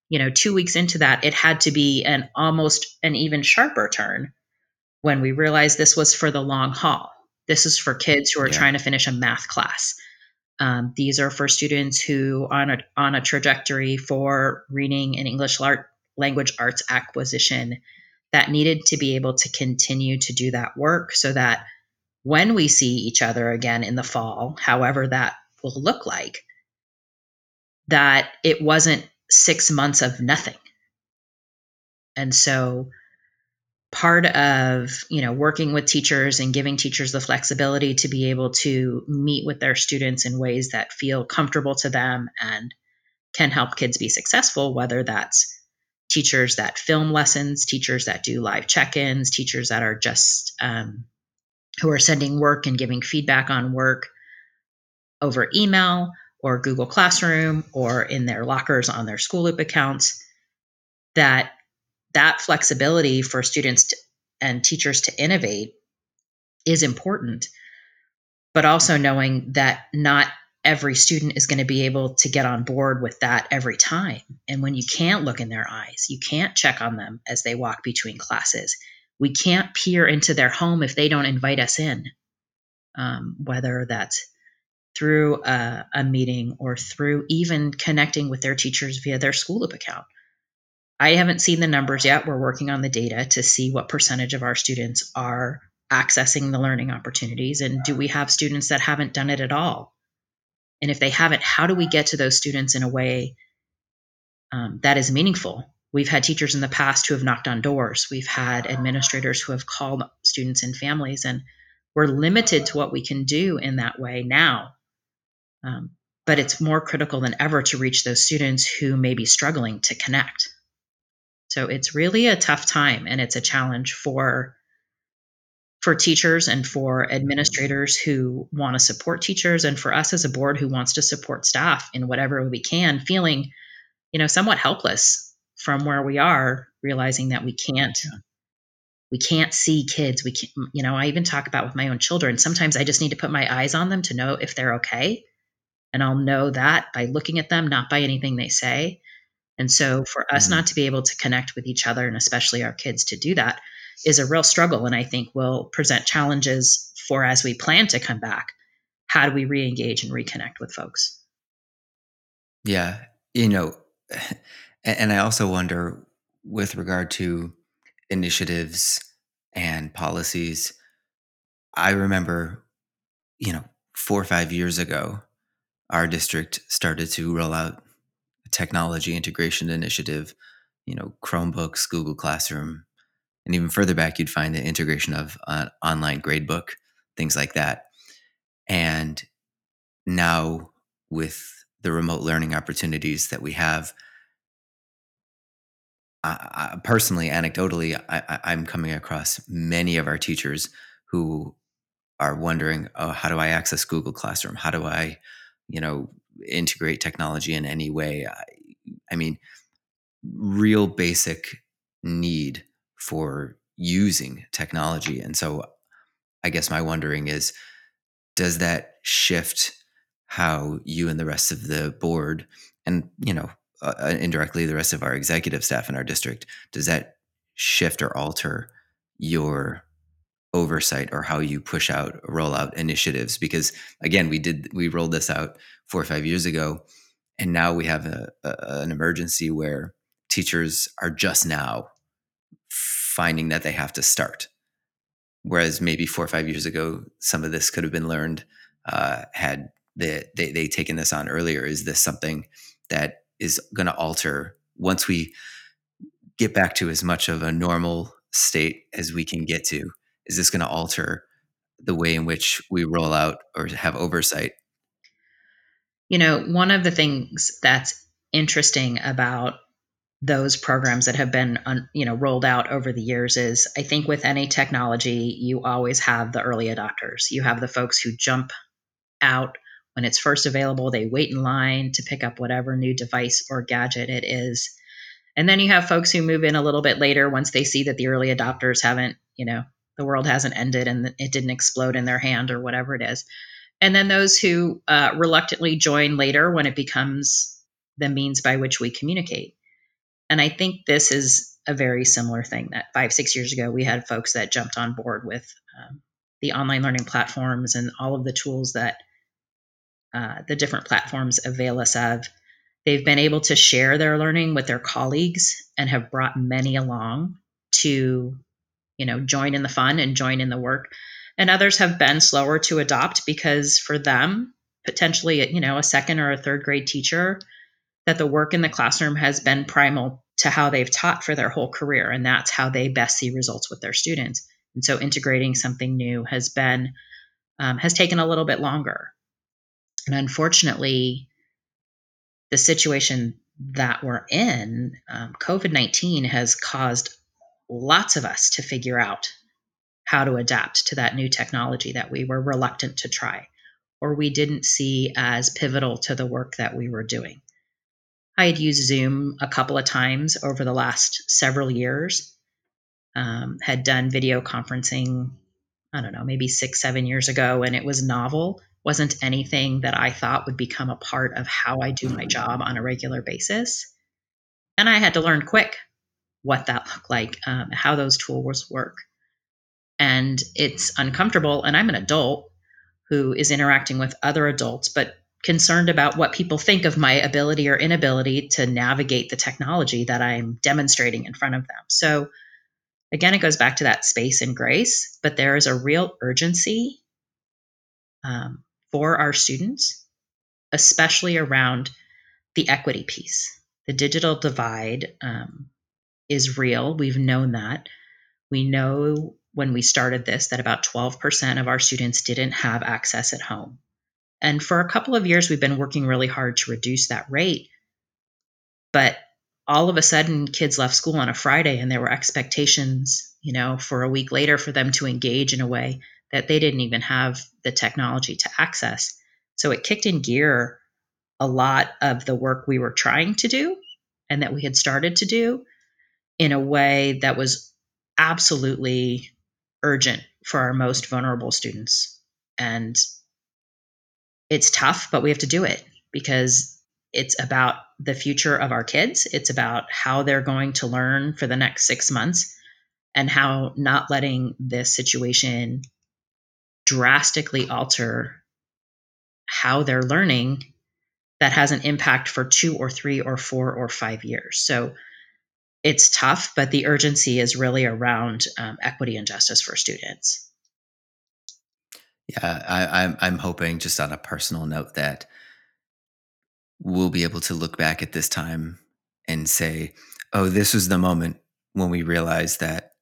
you know, two weeks into that, it had to be an almost an even sharper turn when we realized this was for the long haul. This is for kids who are Yeah. trying to finish a math class. Um, these are for students who on a on a trajectory for reading and English lar- language arts acquisition that needed to be able to continue to do that work so that when we see each other again in the fall, however that will look like, that it wasn't six months of nothing. And so part of you know working with teachers and giving teachers the flexibility to be able to meet with their students in ways that feel comfortable to them and can help kids be successful whether that's teachers that film lessons teachers that do live check-ins teachers that are just um, who are sending work and giving feedback on work over email or google classroom or in their lockers on their school loop accounts that that flexibility for students to, and teachers to innovate is important, but also knowing that not every student is going to be able to get on board with that every time. And when you can't look in their eyes, you can't check on them as they walk between classes. We can't peer into their home if they don't invite us in, um, whether that's through a, a meeting or through even connecting with their teachers via their school loop account. I haven't seen the numbers yet. We're working on the data to see what percentage of our students are accessing the learning opportunities. And do we have students that haven't done it at all? And if they haven't, how do we get to those students in a way um, that is meaningful? We've had teachers in the past who have knocked on doors. We've had administrators who have called students and families, and we're limited to what we can do in that way now. Um, but it's more critical than ever to reach those students who may be struggling to connect. So it's really a tough time and it's a challenge for for teachers and for administrators who want to support teachers and for us as a board who wants to support staff in whatever we can feeling you know somewhat helpless from where we are realizing that we can't we can't see kids. We can't you know i even talk about with my own children sometimes i just need to put my eyes on them to know if they're okay. And i'll know that by looking at them not by anything they say. And so for us mm-hmm. not to be able to connect with each other and especially our kids to do that is a real struggle. And I think will present challenges for as we plan to come back. How do we re engage and reconnect with folks? Yeah. You know, and I also wonder with regard to initiatives and policies, I remember, you know, four or five years ago, our district started to roll out a technology integration initiative, you know, Chromebooks, Google Classroom, and even further back, you'd find the integration of an online gradebook, things like that. And now, with the remote learning opportunities that we have, I, I, personally, anecdotally, I, am coming across many of our teachers who are wondering, oh, how do I access Google Classroom? How do I, you know, integrate technology in any way. I, I mean, real basic need for using technology. And so I guess my wondering is does that shift how you and the rest of the board and, you know, uh, uh indirectly the rest of our executive staff in our district, does that shift or alter your oversight or how you push out roll out initiatives because again we did we rolled this out four or five years ago and now we have a, a, an emergency where teachers are just now finding that they have to start whereas maybe four or five years ago some of this could have been learned uh, had they, they, they taken this on earlier is this something that is going to alter once we get back to as much of a normal state as we can get to is this going to alter the way in which we roll out or have oversight? You know, one of the things that's interesting about those programs that have been you know rolled out over the years is I think with any technology you always have the early adopters. You have the folks who jump out when it's first available, they wait in line to pick up whatever new device or gadget it is. And then you have folks who move in a little bit later once they see that the early adopters haven't, you know, the world hasn't ended and it didn't explode in their hand or whatever it is. And then those who uh, reluctantly join later when it becomes the means by which we communicate. And I think this is a very similar thing that five, six years ago, we had folks that jumped on board with um, the online learning platforms and all of the tools that uh, the different platforms avail us of. They've been able to share their learning with their colleagues and have brought many along to you know join in the fun and join in the work and others have been slower to adopt because for them, potentially, you know, a second or a third grade teacher, that the work in the classroom has been primal to how they've taught for their whole career. And that's how they best see results with their students. And so integrating something new has been, um, has taken a little bit longer. And unfortunately, the situation that we're in, um, COVID 19 has caused lots of us to figure out how to adapt to that new technology that we were reluctant to try or we didn't see as pivotal to the work that we were doing. I had used Zoom a couple of times over the last several years, um, had done video conferencing, I don't know, maybe six, seven years ago, and it was novel, wasn't anything that I thought would become a part of how I do my job on a regular basis. And I had to learn quick what that looked like, um, how those tools work and it's uncomfortable. And I'm an adult who is interacting with other adults, but concerned about what people think of my ability or inability to navigate the technology that I'm demonstrating in front of them. So, again, it goes back to that space and grace, but there is a real urgency um, for our students, especially around the equity piece. The digital divide um, is real. We've known that. We know when we started this that about 12% of our students didn't have access at home. And for a couple of years, we've been working really hard to reduce that rate. But all of a sudden, kids left school on a Friday and there were expectations, you know, for a week later for them to engage in a way that they didn't even have the technology to access. So it kicked in gear a lot of the work we were trying to do and that we had started to do in a way that was absolutely urgent for our most vulnerable students. And it's tough, but we have to do it because it's about the future of our kids. It's about how they're going to learn for the next six months and how not letting this situation drastically alter how they're learning that has an impact for two or three or four or five years. So it's tough, but the urgency is really around um, equity and justice for students. Yeah, I, I'm I'm hoping just on a personal note that we'll be able to look back at this time and say, "Oh, this was the moment when we realized that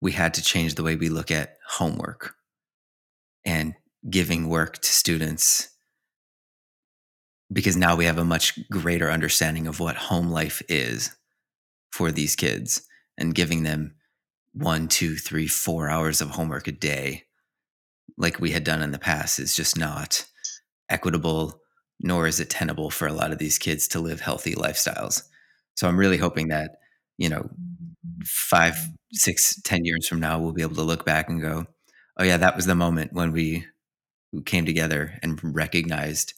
we had to change the way we look at homework and giving work to students." Because now we have a much greater understanding of what home life is for these kids and giving them one, two, three, four hours of homework a day, like we had done in the past, is just not equitable, nor is it tenable for a lot of these kids to live healthy lifestyles. So I'm really hoping that, you know, five, six, ten years from now, we'll be able to look back and go, oh, yeah, that was the moment when we came together and recognized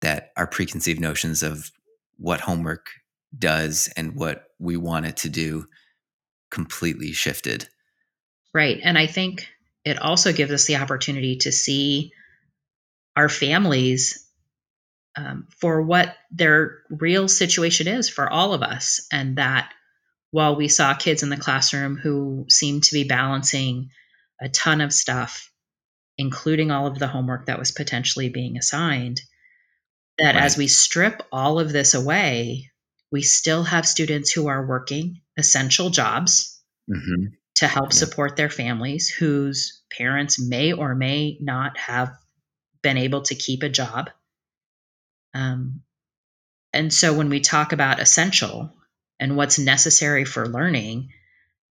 that our preconceived notions of what homework does and what we want it to do completely shifted. Right. And I think it also gives us the opportunity to see our families um, for what their real situation is for all of us. And that while we saw kids in the classroom who seemed to be balancing a ton of stuff, including all of the homework that was potentially being assigned, that right. as we strip all of this away, we still have students who are working essential jobs mm-hmm. To help yeah. support their families whose parents may or may not have been able to keep a job. Um, and so when we talk about essential and what's necessary for learning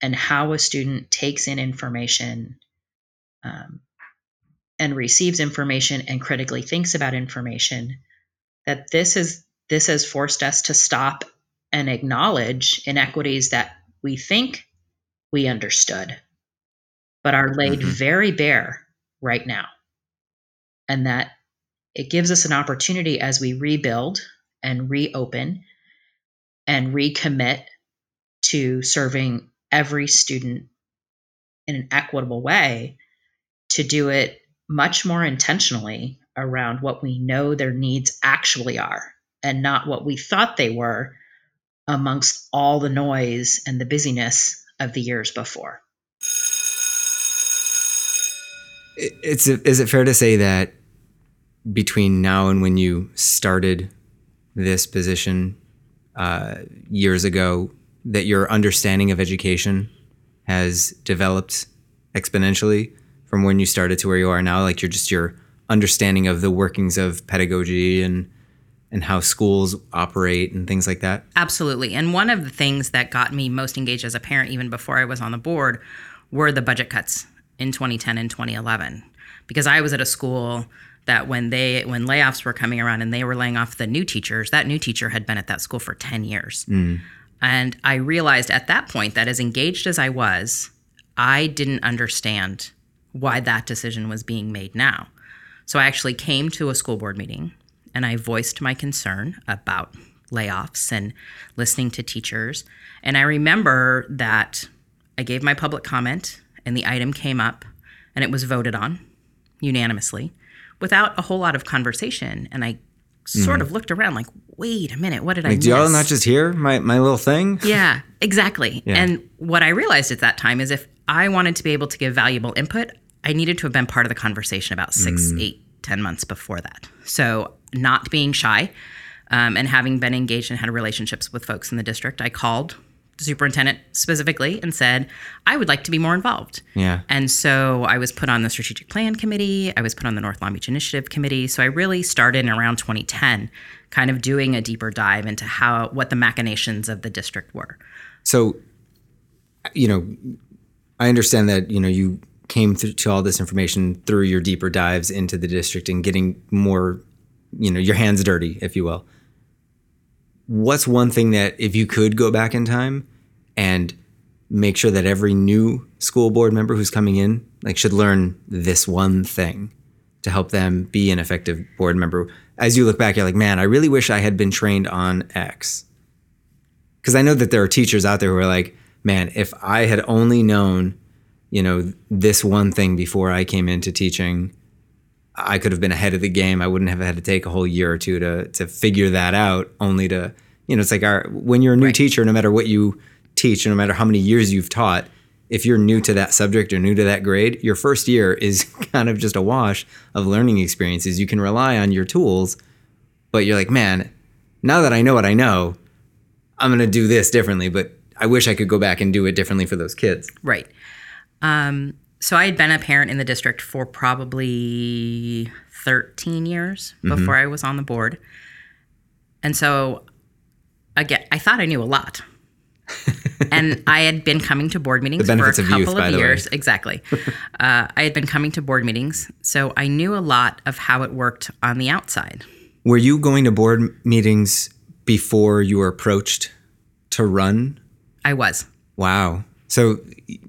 and how a student takes in information um, and receives information and critically thinks about information, that this is this has forced us to stop and acknowledge inequities that we think we understood, but are laid mm-hmm. very bare right now. And that it gives us an opportunity as we rebuild and reopen and recommit to serving every student in an equitable way to do it much more intentionally around what we know their needs actually are and not what we thought they were amongst all the noise and the busyness of the years before. It's is it fair to say that between now and when you started this position uh, years ago, that your understanding of education has developed exponentially from when you started to where you are now? Like you're just your understanding of the workings of pedagogy and and how schools operate and things like that? Absolutely. And one of the things that got me most engaged as a parent, even before I was on the board, were the budget cuts in 2010 and 2011. Because I was at a school that when they when layoffs were coming around and they were laying off the new teachers, that new teacher had been at that school for 10 years. Mm. And I realized at that point that as engaged as I was, I didn't understand why that decision was being made now. So I actually came to a school board meeting and I voiced my concern about layoffs and listening to teachers. And I remember that I gave my public comment and the item came up and it was voted on unanimously without a whole lot of conversation. And I sort of looked around like, wait a minute, what did I Mm-hmm. Miss? do y'all not just hear my, my little thing? [laughs] Yeah, exactly. Yeah. And what I realized at that time is if I wanted to be able to give valuable input, I needed to have been part of the conversation about six, eight, ten months before that. So not being shy um, and having been engaged and had relationships with folks in the district, I called the superintendent specifically and said, I would like to be more involved. Yeah. And so I was put on the strategic plan committee. I was put on the North Long Beach Initiative committee. So I really started in around 2010, kind of doing a deeper dive into how what the machinations of the district were. So, you know, I understand that, you know, you came through to all this information through your deeper dives into the district and getting more, you know, your hands dirty, if you will. What's one thing that if you could go back in time and make sure that every new school board member who's coming in like should learn this one thing to help them be an effective board member as you look back you're like man i really wish i had been trained on x because I know that there are teachers out there who are like, man, if I had only known, you know, this one thing before I came into teaching, I could have been ahead of the game. I wouldn't have had to take a whole year or two to to figure that out. Only to, you know, it's like our when you're a new Right. teacher, no matter what you teach, and no matter how many years you've taught, if you're new to that subject or new to that grade, your first year is [laughs] kind of just a wash of learning experiences. You can rely on your tools, but you're like, man, now that I know what I know, I'm going to do this differently, but I wish I could go back and do it differently for those kids. Right. Um, so I had been a parent in the district for probably 13 years before I was on the board. And so again, I thought I knew a lot. [laughs] and I had been coming to board meetings for a couple youth, of by the way. years. Exactly. [laughs] uh, I had been coming to board meetings, so I knew a lot of how it worked on the outside. Were you going to board meetings before you were approached to run? I was. Wow. So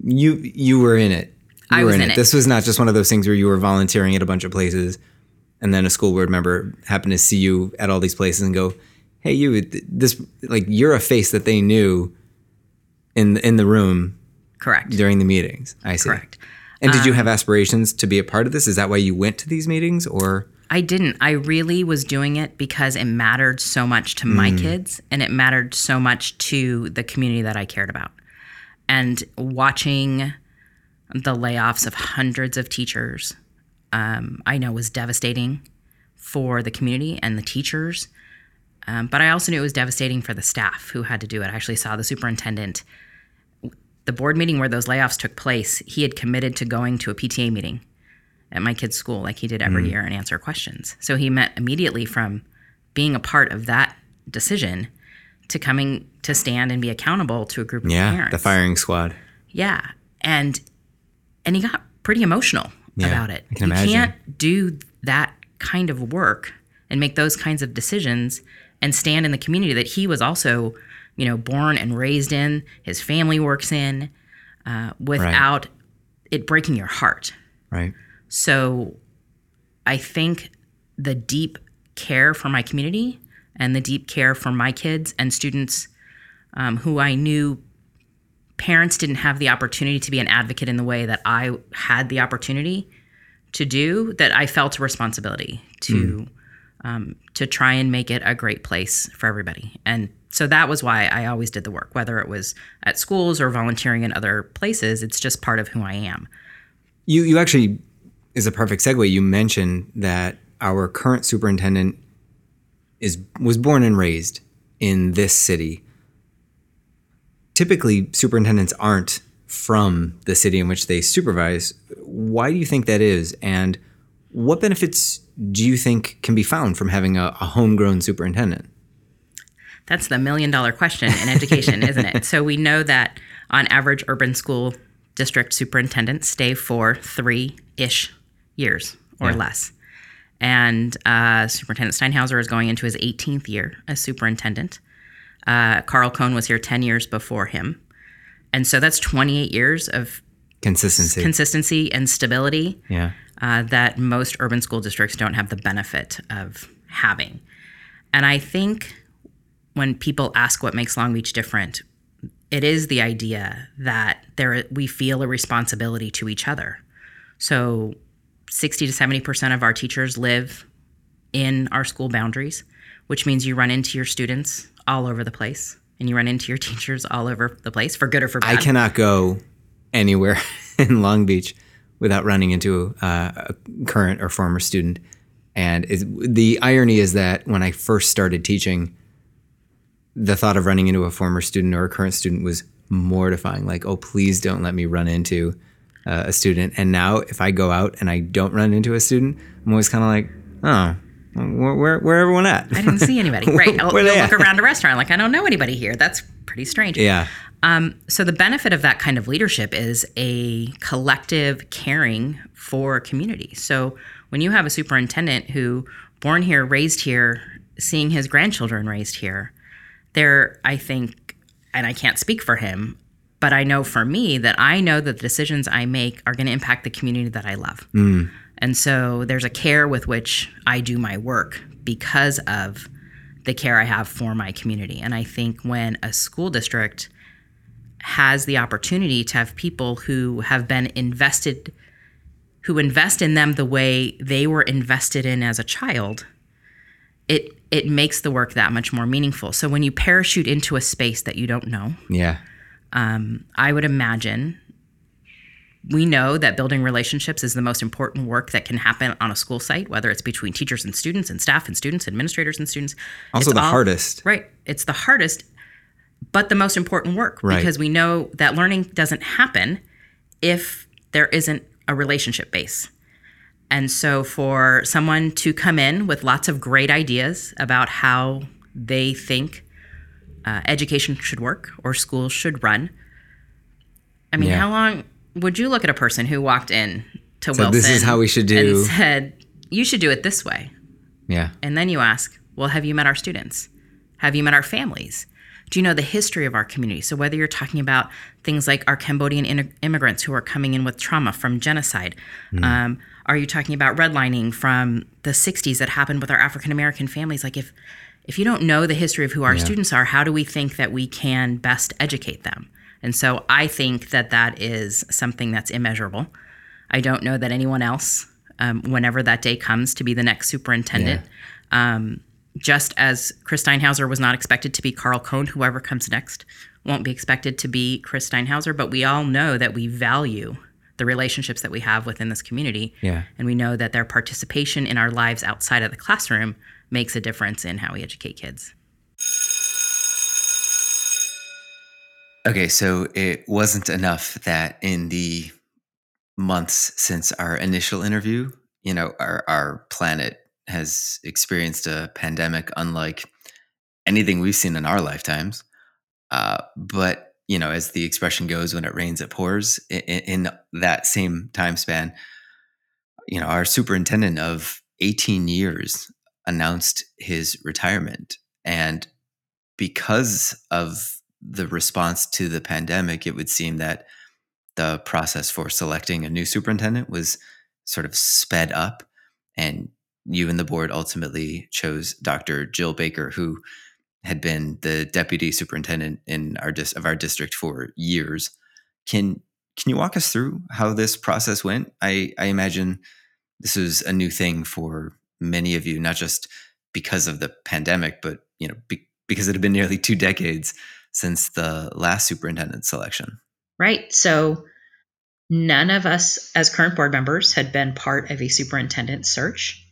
you you were in it. You I were was in it. This was not just one of those things where you were volunteering at a bunch of places and then a school board member happened to see you at all these places and go, "Hey, you this like you're a face that they knew in in the room Correct. during the meetings." I see. Correct. And did you um, have aspirations to be a part of this? Is that why you went to these meetings or I didn't. I really was doing it because it mattered so much to my mm. kids and it mattered so much to the community that I cared about. And watching the layoffs of hundreds of teachers, um, I know was devastating for the community and the teachers. Um, but I also knew it was devastating for the staff who had to do it. I actually saw the superintendent. The board meeting where those layoffs took place, he had committed to going to a PTA meeting at my kid's school like he did every year and answer questions. So he met immediately from being a part of that decision to coming to stand and be accountable to a group of yeah, parents. the firing squad? Yeah. And and he got pretty emotional Yeah, about it. Can you imagine. can't do that kind of work and make those kinds of decisions and stand in the community that he was also, you know, born and raised in, his family works in, uh, without it breaking your heart. Right. So I think the deep care for my community and the deep care for my kids and students um, who I knew parents didn't have the opportunity to be an advocate in the way that I had the opportunity to do, that I felt a responsibility to. Um, to try and make it a great place for everybody. And so that was why I always did the work, whether it was at schools or volunteering in other places. It's just part of who I am. You you actually is a perfect segue. You mentioned that our current superintendent is was born and raised in this city. Typically, superintendents aren't from the city in which they supervise. Why do you think that is? And what benefits do you think can be found from having a, a homegrown superintendent? That's the million dollar question in education, isn't it? So we know that on average, urban school district superintendents stay for three ish years or Yeah. less. And uh, Superintendent Steinhauser is going into his 18th year as superintendent. Uh, Carl Cohn was here 10 years before him. And so that's 28 years of Consistency. consistency and stability yeah. uh, that most urban school districts don't have the benefit of having. And I think when people ask what makes Long Beach different, it is the idea that there we feel a responsibility to each other. So 60 to 70% of our teachers live in our school boundaries, which means you run into your students all over the place and you run into your [laughs] teachers all over the place for good or for bad. I cannot go anywhere [laughs] in Long Beach without running into uh, a current or former student. And the irony is that when I first started teaching, the thought of running into a former student or a current student was mortifying. Like, oh, please don't let me run into uh, a student. And now, if I go out and I don't run into a student, I'm always kind of like, oh, where, where, where everyone at? I didn't see anybody. [laughs] Right. I'll, you'll look around a restaurant like I don't know anybody here. That's pretty strange. yeah. Um, so the benefit of that kind of leadership is a collective caring for community. So when you have a superintendent who born here, raised here, seeing his grandchildren raised here, there I think and I can't speak for him, but I know for me that I know that the decisions I make are going to impact the community that I love. And so there's a care with which I do my work because of the care I have for my community. And I think when a school district has the opportunity to have people who have been invested, who invest in them the way they were invested in as a child, it it makes the work that much more meaningful. So when you parachute into a space that you don't know, Yeah. Um, I would imagine we know that building relationships is the most important work that can happen on a school site, whether it's between teachers and students and staff and students, administrators and students. Also, It's the all- hardest. Right. It's the hardest, but the most important work Right. because we know that learning doesn't happen if there isn't a relationship base. And so for someone to come in with lots of great ideas about how they think uh, education should work or schools should run, I mean, Yeah. how long would you look at a person who walked in to So Wilson this is how we should do- and said, you should do it this way? Yeah. And then you ask, well, have you met our students? Have you met our families? Do you know the history of our community? So, whether you're talking about things like our Cambodian in- immigrants who are coming in with trauma from genocide, um, are you talking about redlining from the 60s that happened with our African American families? Like, if if you don't know the history of who our students are, how do we think that we can best educate them? And so, I think that that is something that's immeasurable. I don't know that anyone else, um, whenever that day comes to be the next superintendent, um, just as Chris Steinhauser was not expected to be Carl Cohn, whoever comes next won't be expected to be Chris Steinhauser, but we all know that we value the relationships that we have within this community. Yeah. And we know that their participation in our lives outside of the classroom makes a difference in how we educate kids. Okay, so it wasn't enough that in the months since our initial interview, you know, our, our planet has experienced a pandemic unlike anything we've seen in our lifetimes. Uh, but, you know, as the expression goes, when it rains, it pours. In, in that same time span, you know, our superintendent of 18 years announced his retirement. And because of the response to the pandemic, it would seem that the process for selecting a new superintendent was sort of sped up. And you and the board ultimately chose Dr. Jill Baker, who had been the deputy superintendent in our dis- of our district for years. Can can you walk us through how this process went? I, I imagine this was a new thing for many of you, not just because of the pandemic, but you know, be, because it had been nearly two decades since the last superintendent selection. Right. So none of us, as current board members, had been part of a superintendent search.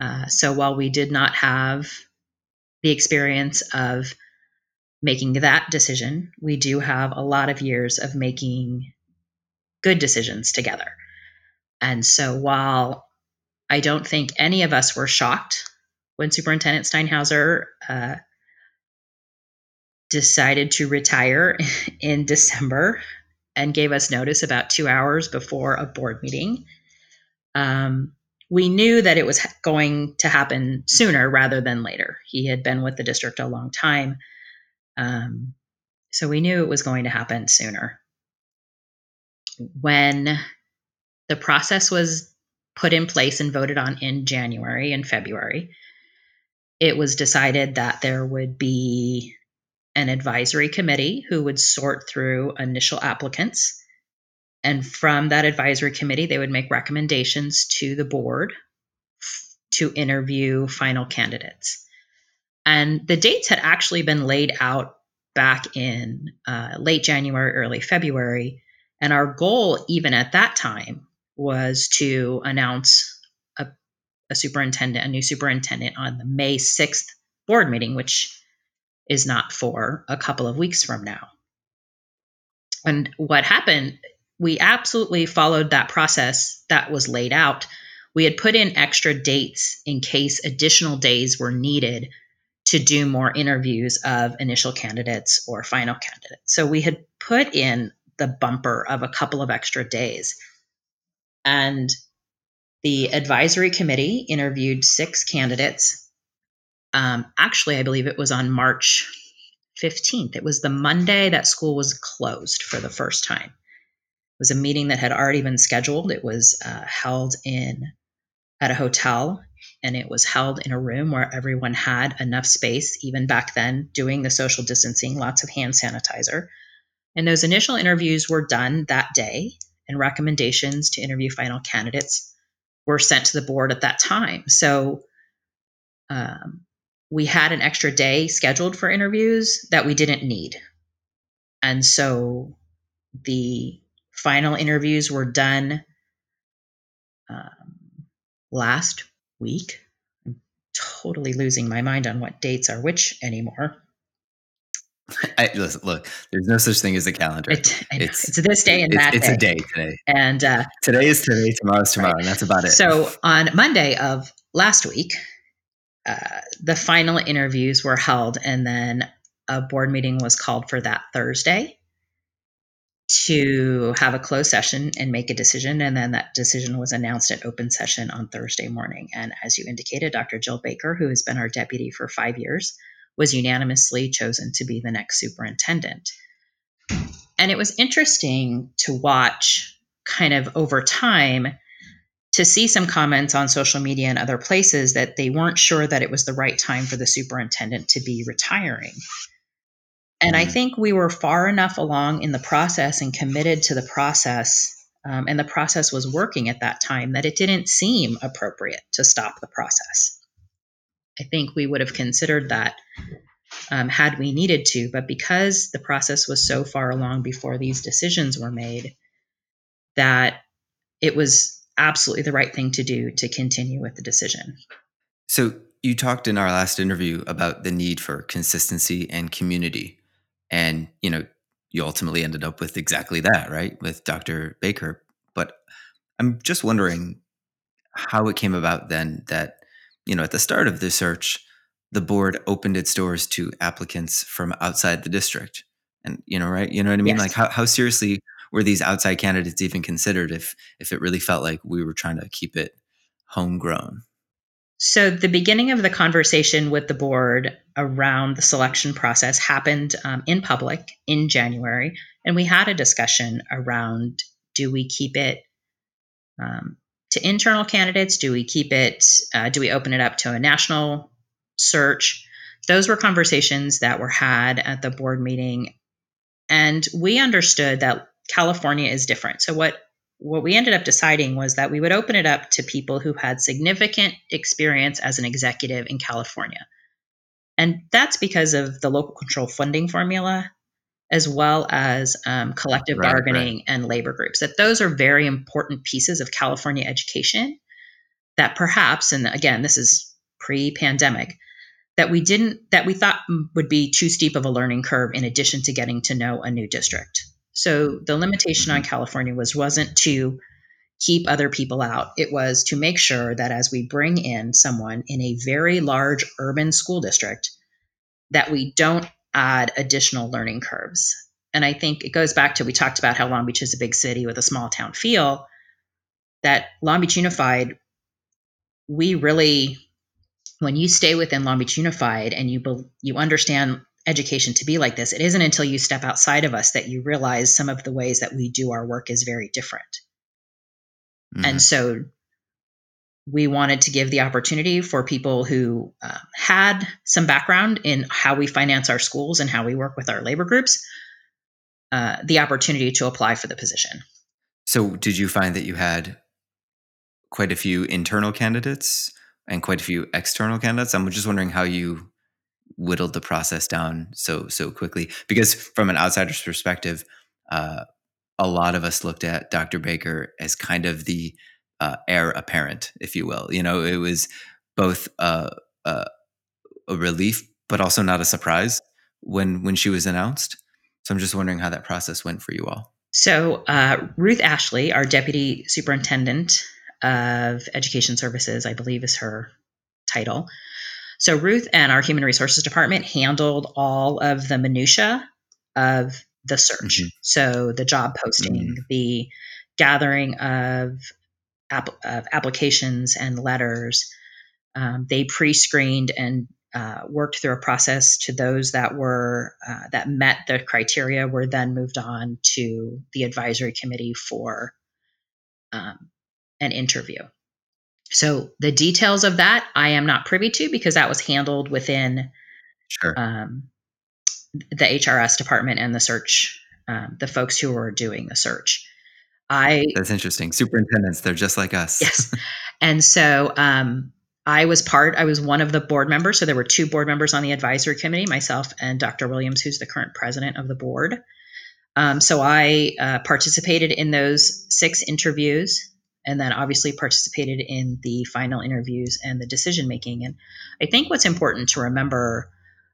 Uh, so while we did not have the experience of making that decision, we do have a lot of years of making good decisions together. And so while I don't think any of us were shocked when Superintendent Steinhauser uh, decided to retire [laughs] in December and gave us notice about two hours before a board meeting. Um, we knew that it was going to happen sooner rather than later. He had been with the district a long time. Um, so we knew it was going to happen sooner. When the process was put in place and voted on in January and February, it was decided that there would be an advisory committee who would sort through initial applicants. And from that advisory committee, they would make recommendations to the board to interview final candidates. And the dates had actually been laid out back in uh, late January, early February. And our goal, even at that time, was to announce a, a superintendent, a new superintendent on the May 6th board meeting, which is not for a couple of weeks from now. And what happened, we absolutely followed that process that was laid out. We had put in extra dates in case additional days were needed to do more interviews of initial candidates or final candidates. So we had put in the bumper of a couple of extra days. And the advisory committee interviewed six candidates um, actually, I believe it was on March 15th. It was the Monday that school was closed for the first time. It was a meeting that had already been scheduled. It was uh, held in at a hotel and it was held in a room where everyone had enough space, even back then, doing the social distancing, lots of hand sanitizer. And those initial interviews were done that day, and recommendations to interview final candidates were sent to the board at that time. So um, we had an extra day scheduled for interviews that we didn't need. And so the final interviews were done um, last week. I'm totally losing my mind on what dates are which anymore. [laughs] I, listen, look, there's no such thing as a calendar. It, it's, it's this day and it's, that it's day. a day today. And uh, today is today, tomorrow's tomorrow, right. and that's about it. So on Monday of last week, uh, the final interviews were held, and then a board meeting was called for that Thursday to have a closed session and make a decision. And then that decision was announced at open session on Thursday morning. And as you indicated, Dr. Jill Baker, who has been our deputy for five years, was unanimously chosen to be the next superintendent. And it was interesting to watch kind of over time to see some comments on social media and other places that they weren't sure that it was the right time for the superintendent to be retiring. And I mm-hmm. think we were far enough along in the process and committed to the process, um, and the process was working at that time that it didn't seem appropriate to stop the process. I think we would have considered that um, had we needed to, but because the process was so far along before these decisions were made, that it was absolutely the right thing to do to continue with the decision. So, you talked in our last interview about the need for consistency and community. And, you know, you ultimately ended up with exactly that, right? With Dr. Baker. But I'm just wondering how it came about then that, you know, at the start of the search, the board opened its doors to applicants from outside the district. And, you know, right? You know what I mean? Yes. Like, how, how seriously were these outside candidates even considered if if it really felt like we were trying to keep it homegrown? So the beginning of the conversation with the board around the selection process happened um, in public in January, and we had a discussion around: do we keep it um, to internal candidates? Do we keep it? Uh, do we open it up to a national search? Those were conversations that were had at the board meeting, and we understood that California is different. So what what we ended up deciding was that we would open it up to people who had significant experience as an executive in California. And that's because of the local control funding formula as well as um, collective Right, bargaining and labor groups. That those are very important pieces of California education that perhaps, and again, this is pre-pandemic, that we didn't that we thought would be too steep of a learning curve in addition to getting to know a new district. So the limitation on California was wasn't to keep other people out. It was to make sure that as we bring in someone in a very large urban school district that we don't add additional learning curves. And I think it goes back to we talked about how Long Beach is a big city with a small town feel. That Long Beach Unified, we really, when you stay within Long Beach Unified and you bel you understand education to be like this, it isn't until you step outside of us that you realize some of the ways that we do our work is very different. Mhm. And so we wanted to give the opportunity for people who uh, had some background in how we finance our schools and how we work with our labor groups uh, the opportunity to apply for the position. So, did you find that you had quite a few internal candidates and quite a few external candidates? I'm just wondering how you whittled the process down so so quickly. Because from an outsider's perspective, uh, a lot of us looked at Dr. Baker as kind of the uh, heir apparent, if you will. You know, it was both uh, uh, a relief, but also not a surprise when when she was announced. So I'm just wondering how that process went for you all. So, uh, Ruth Ashley, our deputy superintendent of education services, I believe is her title. So, Ruth and our human resources department handled all of the minutia of the search. Mhm. So, the job posting, the gathering of, app- of applications and letters. Um, they pre-screened and uh, worked through a process to those that were uh, that met the criteria were then moved on to the advisory committee for um, an interview. So the details of that I am not privy to because that was handled within Sure. um, the HRS department and the search, um, the folks who were doing the search. I That's interesting. Superintendents, they're just like us. yes, [laughs] and so um, I was part. I was one of the board members. So there were two board members on the advisory committee, myself and Dr. Williams, who's the current president of the board. Um, so I uh, participated in those six interviews, and then obviously participated in the final interviews and the decision making. And I think what's important to remember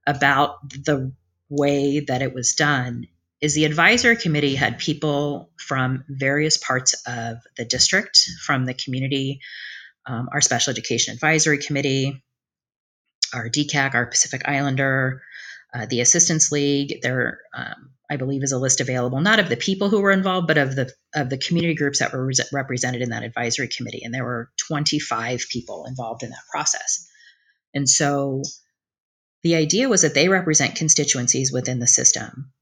about the way that it was done is the advisory committee had people from various parts of the district, from the community, um, our special education advisory committee, our DCAC, our Pacific Islander, uh, the Assistance League. There, um, I believe, is a list available not of the people who were involved, but of the of the community groups that were re- represented in that advisory committee. And there were 25 people involved in that process. And so, the idea was that they represent constituencies within the system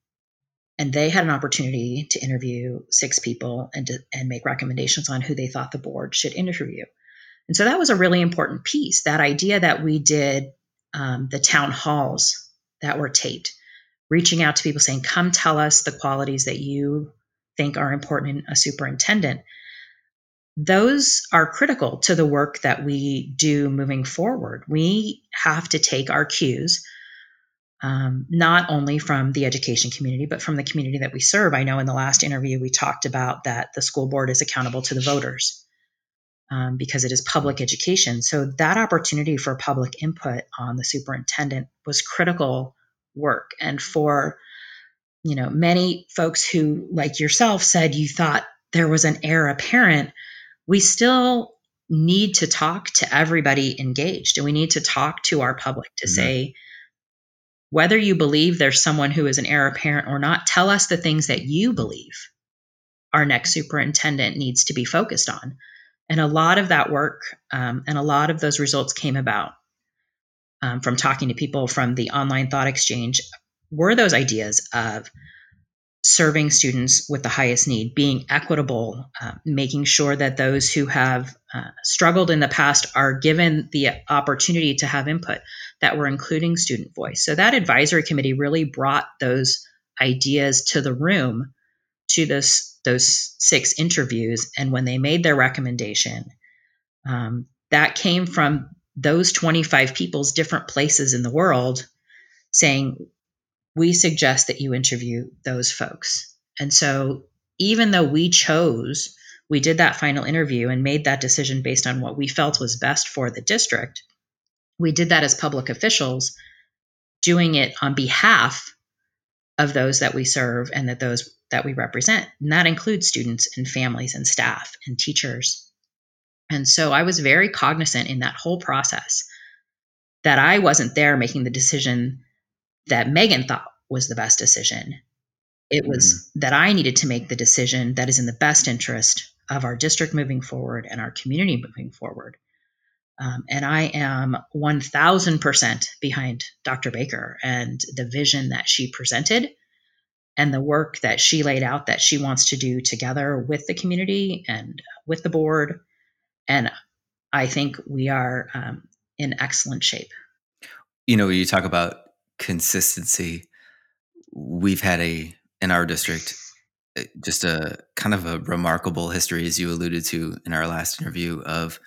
and they had an opportunity to interview six people and to, and make recommendations on who they thought the board should interview. And so that was a really important piece. That idea that we did um, the town halls that were taped, reaching out to people saying, "Come tell us the qualities that you think are important in a superintendent." Those are critical to the work that we do moving forward. We have to take our cues um, not only from the education community, but from the community that we serve. I know in the last interview we talked about that the school board is accountable to the voters um, because it is public education. So that opportunity for public input on the superintendent was critical work. And for you know many folks who, like yourself, said you thought there was an heir apparent, we still need to talk to everybody engaged, and we need to talk to our public to Mhm. say whether you believe there's someone who is an heir apparent or not, tell us the things that you believe our next superintendent needs to be focused on. And a lot of that work um, and a lot of those results came about um, from talking to people from the online thought exchange were those ideas of serving students with the highest need, being equitable, uh, making sure that those who have uh, struggled in the past are given the opportunity to have input, that we're including student voice. So that advisory committee really brought those ideas to the room to this those six interviews, and when they made their recommendation, um, that came from those 25 people's different places in the world saying we suggest that you interview those folks. And so, even though we chose, we did that final interview and made that decision based on what we felt was best for the district. We did that as public officials, doing it on behalf of those that we serve and that those that we represent. And that includes students and families and staff and teachers. And so I was very cognizant in that whole process that I wasn't there making the decision that Megan thought was the best decision. It was mm-hmm. that I needed to make the decision that is in the best interest of our district moving forward and our community moving forward. Um, and I am 1000% behind Dr. Baker and the vision that she presented and the work that she laid out that she wants to do together with the community and with the board. And I think we are um, in excellent shape. You know, you talk about consistency. We've had a, in our district, eh, just a kind of a remarkable history, as you alluded to in our last interview, of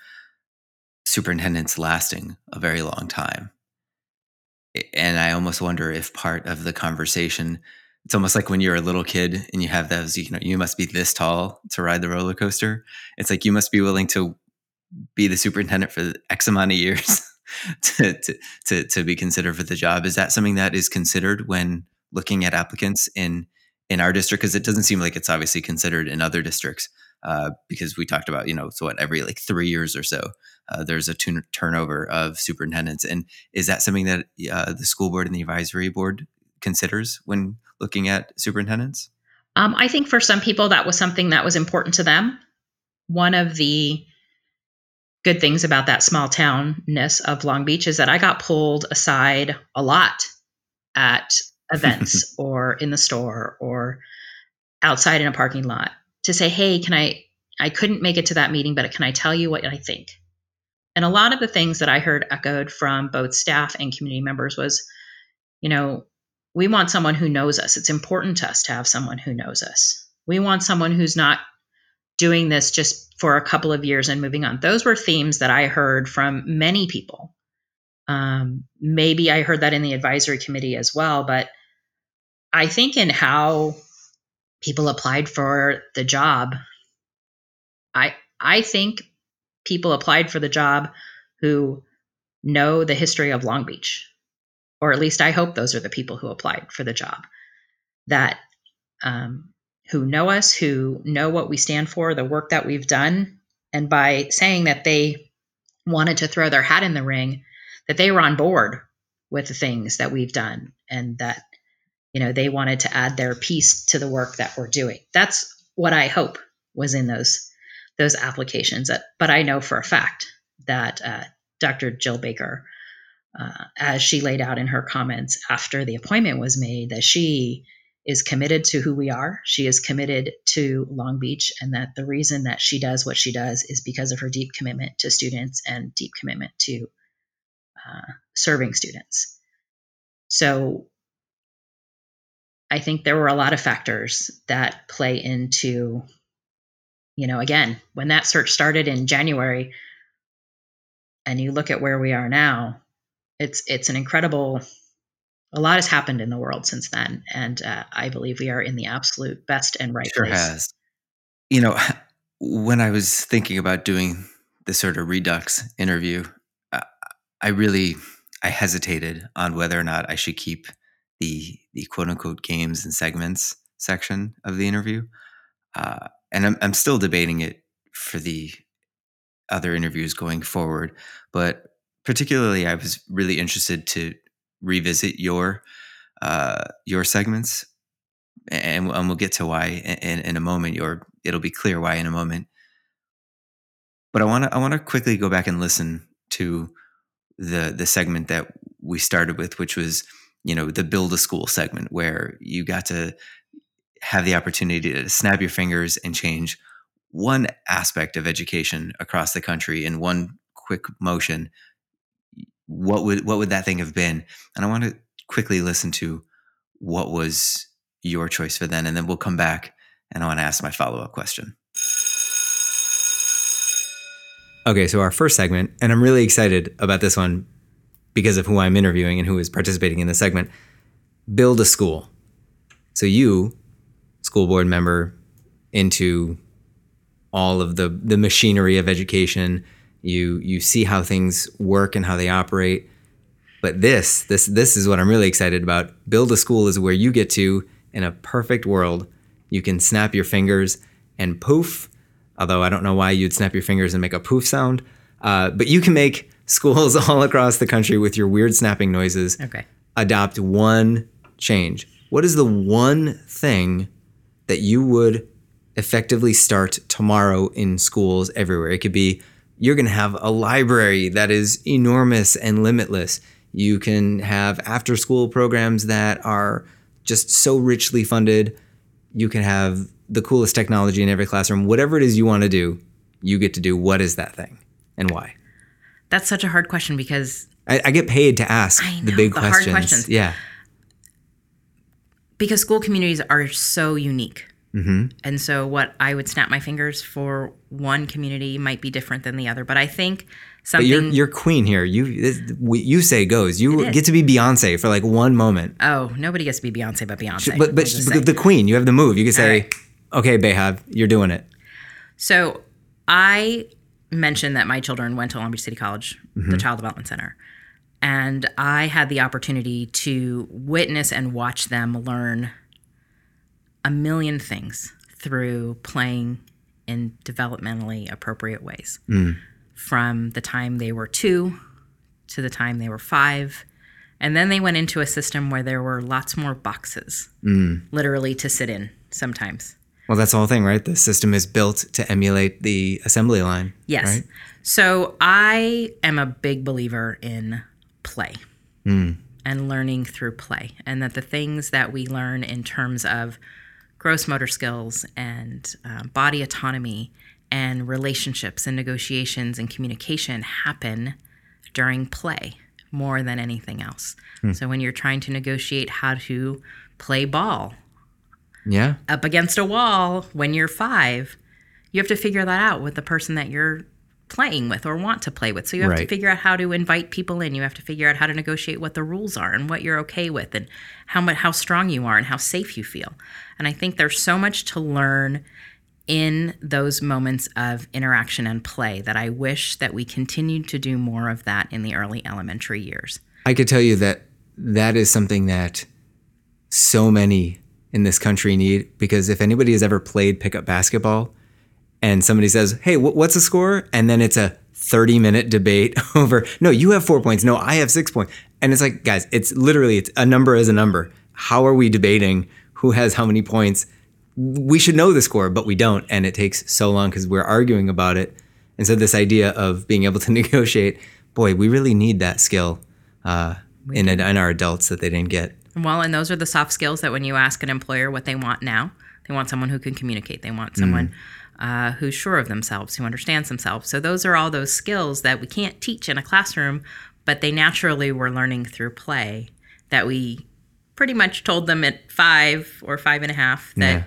superintendents lasting a very long time. And I almost wonder if part of the conversation it's almost like when you're a little kid and you have those, you know, you must be this tall to ride the roller coaster. It's like you must be willing to be the superintendent for X amount of years [laughs] to, to, to, to be considered for the job. Is that something that is considered when looking at applicants in in our district? Because it doesn't seem like it's obviously considered in other districts. Uh, because we talked about, you know, so what every like three years or so, uh, there's a t- turnover of superintendents. And is that something that uh, the school board and the advisory board considers when looking at superintendents? Um, I think for some people that was something that was important to them. One of the good things about that small townness of Long Beach is that I got pulled aside a lot at [laughs] events or in the store or outside in a parking lot to say, "Hey, can I I couldn't make it to that meeting, but can I tell you what I think?" And a lot of the things that I heard echoed from both staff and community members was, you know, we want someone who knows us. It's important to us to have someone who knows us. We want someone who's not doing this just for a couple of years and moving on. Those were themes that I heard from many people. Um, maybe I heard that in the advisory committee as well, but I think in how people applied for the job, I I think people applied for the job who know the history of Long Beach or at least I hope those are the people who applied for the job that um, who know us, who know what we stand for, the work that we've done, and by saying that they wanted to throw their hat in the ring, that they were on board with the things that we've done, and that you know they wanted to add their piece to the work that we're doing. That's what I hope was in those those applications. But I know for a fact that uh, Dr. Jill Baker uh, as she laid out in her comments after the appointment was made, that she is committed to who we are. She is committed to Long Beach, and that the reason that she does what she does is because of her deep commitment to students and deep commitment to uh, serving students. So I think there were a lot of factors that play into, you know, again, when that search started in January, and you look at where we are now, it's it's an incredible a lot has happened in the world since then and uh, i believe we are in the absolute best and right sure place. has you know [laughs] when i was thinking about doing this sort of redux interview i really i hesitated on whether or not i should keep the the quote unquote games and segments section of the interview uh, and I'm, I'm still debating it for the other interviews going forward but particularly, I was really interested to revisit your uh, your segments, and, and, we'll get to why in, in a moment. Or it'll be clear why in a moment. But I want to I want to quickly go back and listen to the the segment that we started with, which was you know the build a school segment, where you got to have the opportunity to snap your fingers and change one aspect of education across the country in one quick motion what would what would that thing have been? And I want to quickly listen to what was your choice for then, and then we'll come back and I want to ask my follow up question. Okay, so our first segment, and I'm really excited about this one because of who I'm interviewing and who is participating in the segment. build a school. So you, school board member, into all of the the machinery of education. You you see how things work and how they operate. But this this this is what I'm really excited about. Build a school is where you get to in a perfect world, you can snap your fingers and poof. Although I don't know why you'd snap your fingers and make a poof sound, uh, but you can make [laughs] schools all across the country with your weird snapping noises Okay. adopt one change. What is the one thing that you would effectively start tomorrow in schools everywhere? It could be you're going to have a library that is enormous and limitless. You can have after school programs that are just so richly funded. You can have the coolest technology in every classroom. Whatever it is you want to do, you get to do. What is that thing and why? That's such a hard question because I, I get paid to ask I the big the hard questions. questions. Yeah. because school communities are so unique. Mm-hmm. And so, what I would snap my fingers for one community might be different than the other. But I think But something. you're you're queen here. You you say goes. You get to be Beyonce for like one moment. oh, nobody gets to be Beyonce but Beyonce. But but but the queen, you have the move. You can say, right. "Okay, Behab, you're doing it." So I mentioned that my children went to Long Beach City College, the Child Development Center, and I had the opportunity to witness and watch them learn a million things through playing in developmentally appropriate ways. Mm. From the time they were two to the time they were five. And then they went into a system where there were lots more boxes, mm. literally to sit in sometimes. Well, that's the whole thing, right? The system is built to emulate the assembly line. Yes. Right? So I am a big believer in play mm. and learning through play, and that the things that we learn in terms of gross motor skills and um, body autonomy and relationships and negotiations and communication happen during play more than anything else. So when you're trying to negotiate how to play ball Yeah. up against a wall when you're five, you have to figure that out with the person that you're playing with or want to play with. So you have to figure out how to invite people in. You have to figure out how to negotiate what the rules are and what you're okay with and how much how strong you are and how safe you feel. And I think there's so much to learn in those moments of interaction and play that I wish that we continued to do more of that in the early elementary years. I could tell you that that is something that so many in this country need because if anybody has ever played pickup basketball and somebody says, "Hey, wh- what's the score?" and then it's a 30 minute debate [laughs] over, "No, you have 4 points. No, I have 6 points." And it's like, guys, it's literally it's a number is a number. How are we debating who has how many points? We should know the score, but we don't and it takes so long cuz we're arguing about it. And so this idea of being able to [laughs] negotiate, boy, we really need that skill uh, in, in our adults that they didn't get. Well, and those are the soft skills that when you ask an employer what they want now, they want someone who can communicate. They want someone uh, who's sure of themselves, who understands themselves. So those are all those skills that we can't teach in a classroom, but they naturally were learning through play that we pretty much told them at five or five and a half that Yeah.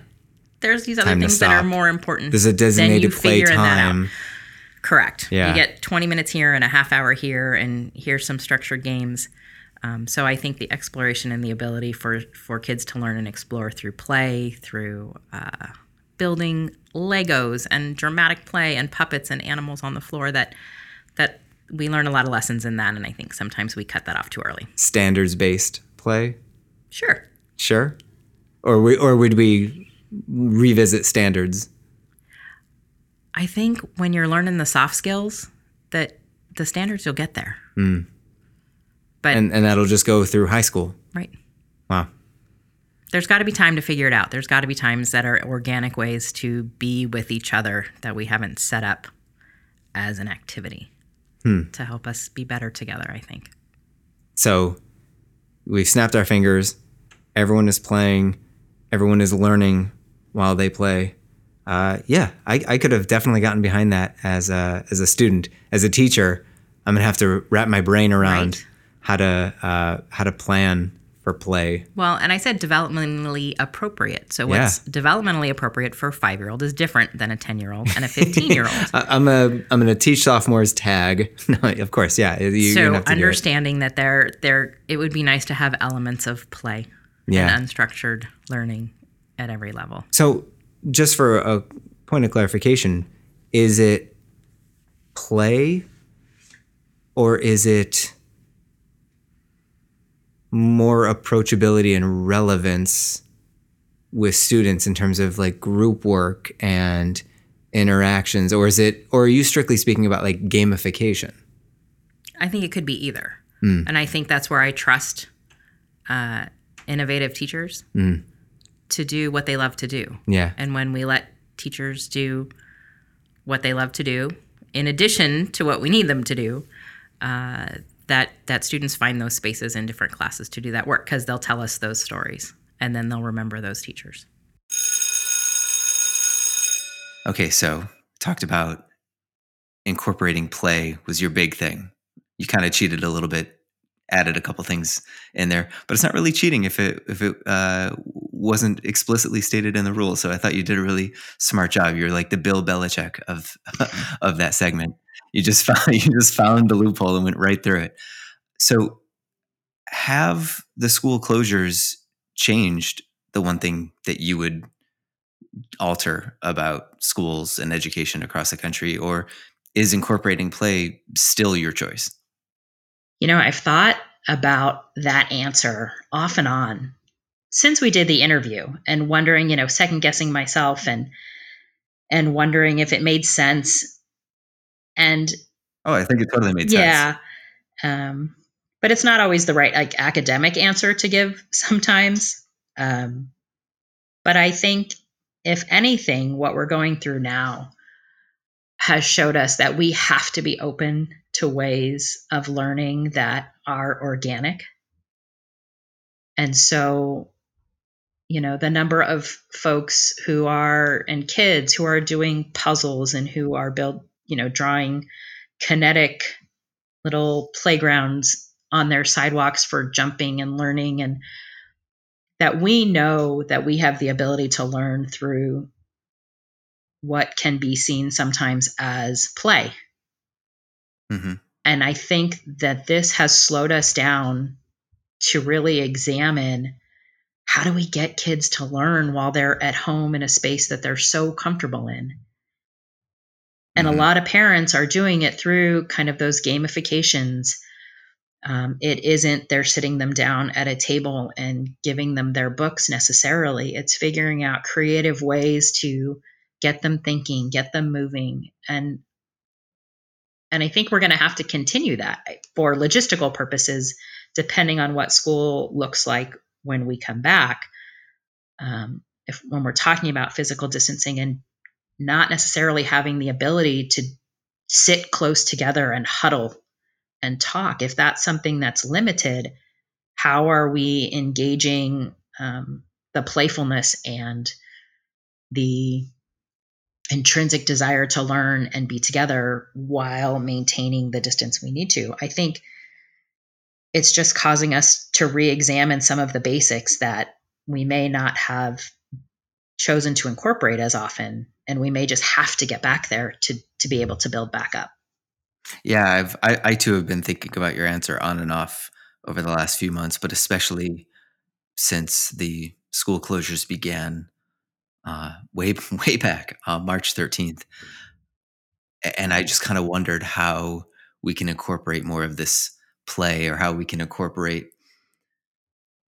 there's these other Time things that are more important. There's a designated play time. Correct. Yeah. You get 20 minutes here and a half hour here, and here's some structured games. Um, so I think the exploration and the ability for for kids to learn and explore through play, through uh, building Legos and dramatic play and puppets and animals on the floor that that we learn a lot of lessons in that, and I think sometimes we cut that off too early. Standards based play. Sure. Sure. Or we, or would we revisit standards? I think when you're learning the soft skills, that the standards you'll get there. Hmm. But And and that'll just go through high school. right. Wow. There's got to be time to figure it out. There's got to be times that are organic ways to be with each other that we haven't set up as an activity to help us be better together, I think. So we've snapped our fingers. Everyone is playing. Everyone is learning while they play. Uh, yeah, I, I could have definitely gotten behind that as a as a student. As a teacher, I'm gonna have to wrap my brain around Right. how to uh, how to plan for play. Well, and I said developmentally appropriate. So what's developmentally appropriate for a 5-year-old is different than a 10-year-old and a 15-year-old. [laughs] I, I'm a I'm gonna teach sophomores tag. [laughs] no, of course, yeah. You, so gonna have to do it. understanding that there there it would be nice to have elements of play Yeah. and unstructured learning at every level. So, just for a point of clarification, is it play or is it more approachability and relevance with students in terms of like group work and interactions or is it or are you strictly speaking about like gamification? I think it could be either. And I think that's where I trust uh, innovative teachers to do what they love to do. Yeah. And when we let teachers do what they love to do, in addition to what we need them to do, uh, that that students find those spaces in different classes to do that work because they'll tell us those stories and then they'll remember those teachers. Okay, so talked about incorporating play was your big thing. You kind of cheated a little bit, added a couple things in there, but it's not really cheating if it if it uh, wasn't explicitly stated in the rules. So I thought you did a really smart job. You're like the Bill Belichick of [laughs] of that segment. You just found [laughs] you just found the loophole and went right through it. So have the school closures changed the one thing that you would alter about schools and education across the country or is incorporating play still your choice You know, I've thought about that answer off and on since we did the interview and wondering, you know, second guessing myself and and wondering if it made sense. And oh i think it totally made sense yeah. Um, but it's not always the right like academic answer to give [laughs] sometimes. Um, but I think if anything, what we're going through now has showed us that we have to be open to ways of learning that are organic. And so, you know, the number of folks who are and kids who are doing puzzles and who are build, you know, drawing kinetic little playgrounds on their sidewalks for jumping and learning and that we know that we have the ability to learn through what can be seen sometimes as play. hmm And I think that this has slowed us down to really examine how do we get kids to learn while they're at home in a space that they're so comfortable in. And Mhm. a lot of parents are doing it through kind of those gamifications. Um, it isn't they're sitting them down at a table and giving them their books necessarily. It's figuring out creative ways to get them thinking, get them moving, and and I think we're going to have to continue that for logistical purposes, depending on what school looks like when we come back. Um, if when we're talking about physical distancing and not necessarily having the ability to sit close together and huddle and talk, if that's something that's limited, how are we engaging um, the playfulness and the intrinsic desire to learn and be together while maintaining the distance we need to? I think it's just causing us to re examine some of the basics that we may not have chosen to incorporate as often and we may just have to get back there to to be able to build back up. Yeah i've I, I too have been thinking about your answer on and off over the last few months but especially since the school closures began uh, way [laughs] way back uh, march 13th and i just kind of wondered how we can incorporate more of this play or how we can incorporate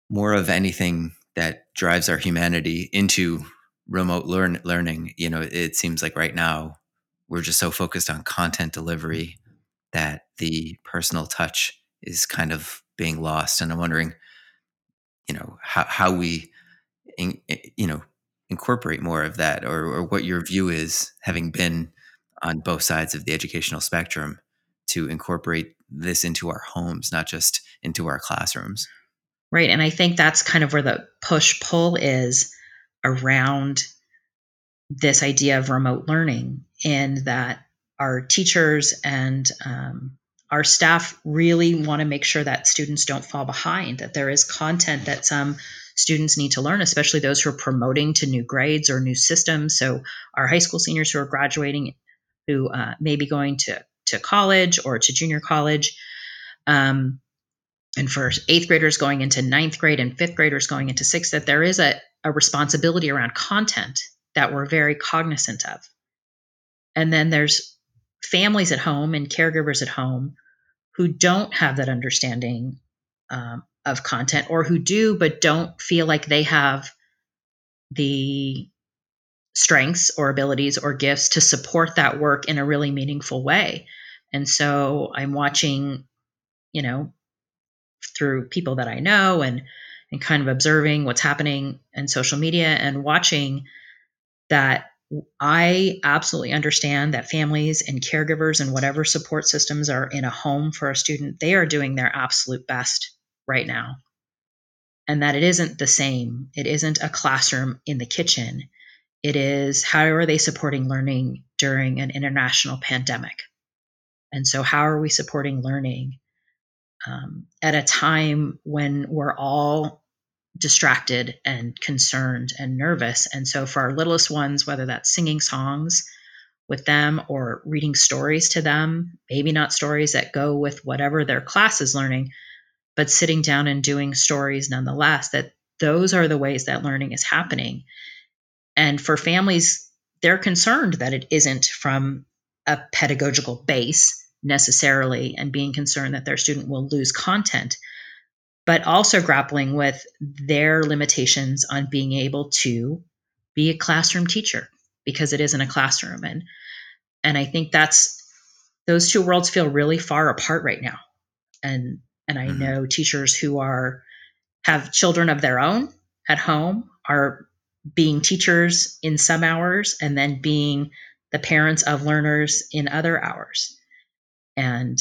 more of anything that drives our humanity into remote learn learning you know it seems like right now we're just so focused on content delivery mm-hmm. that the personal touch is kind of being lost and i'm wondering you know how, how we in, eh, you know incorporate more of that or, or what your view is having been on both sides of the educational spectrum to incorporate this into our homes not just into our classrooms. Right and i think that's kind of where the push pull is around this idea of remote learning in that our teachers and um, our staff really want to make sure that students don't fall behind that there is content that some students need to learn especially those who are promoting to new grades or new systems. So our high school seniors who are graduating who uh, may be going to, to college or to junior college um, and for eighth graders going into ninth grade and fifth graders going into sixth, that there is a, a responsibility around content that we're very cognizant of. And then there's families at home and caregivers at home who don't have that understanding um, of content or who do but don't feel like they have the strengths or abilities or gifts to support that work in a really meaningful way. And so I'm watching, you know, through people that I know and and kind of observing what's happening in social media and watching that I absolutely understand that families and caregivers and whatever support systems are in a home for a student, they are doing their absolute best right now. And that it isn't the same. It isn't a classroom in the kitchen. It is how are they supporting learning during an international pandemic? And so, how are we supporting learning um, at a time when we're all distracted and concerned and nervous. And so, for our littlest ones, whether that's singing songs with them or reading stories to them, maybe not stories that go with whatever their class is learning, but sitting down and doing stories nonetheless, that those are the ways that learning is happening. And for families, they're concerned that it isn't from a pedagogical base necessarily and being concerned that their student will lose content but also grappling with their limitations on being able to be a classroom teacher because it isn't a classroom. And and I think that's those two worlds feel really far apart right now. And and I mm-hmm. know teachers who are have children of their own at home are being teachers in some hours and then being the parents of learners in other hours. And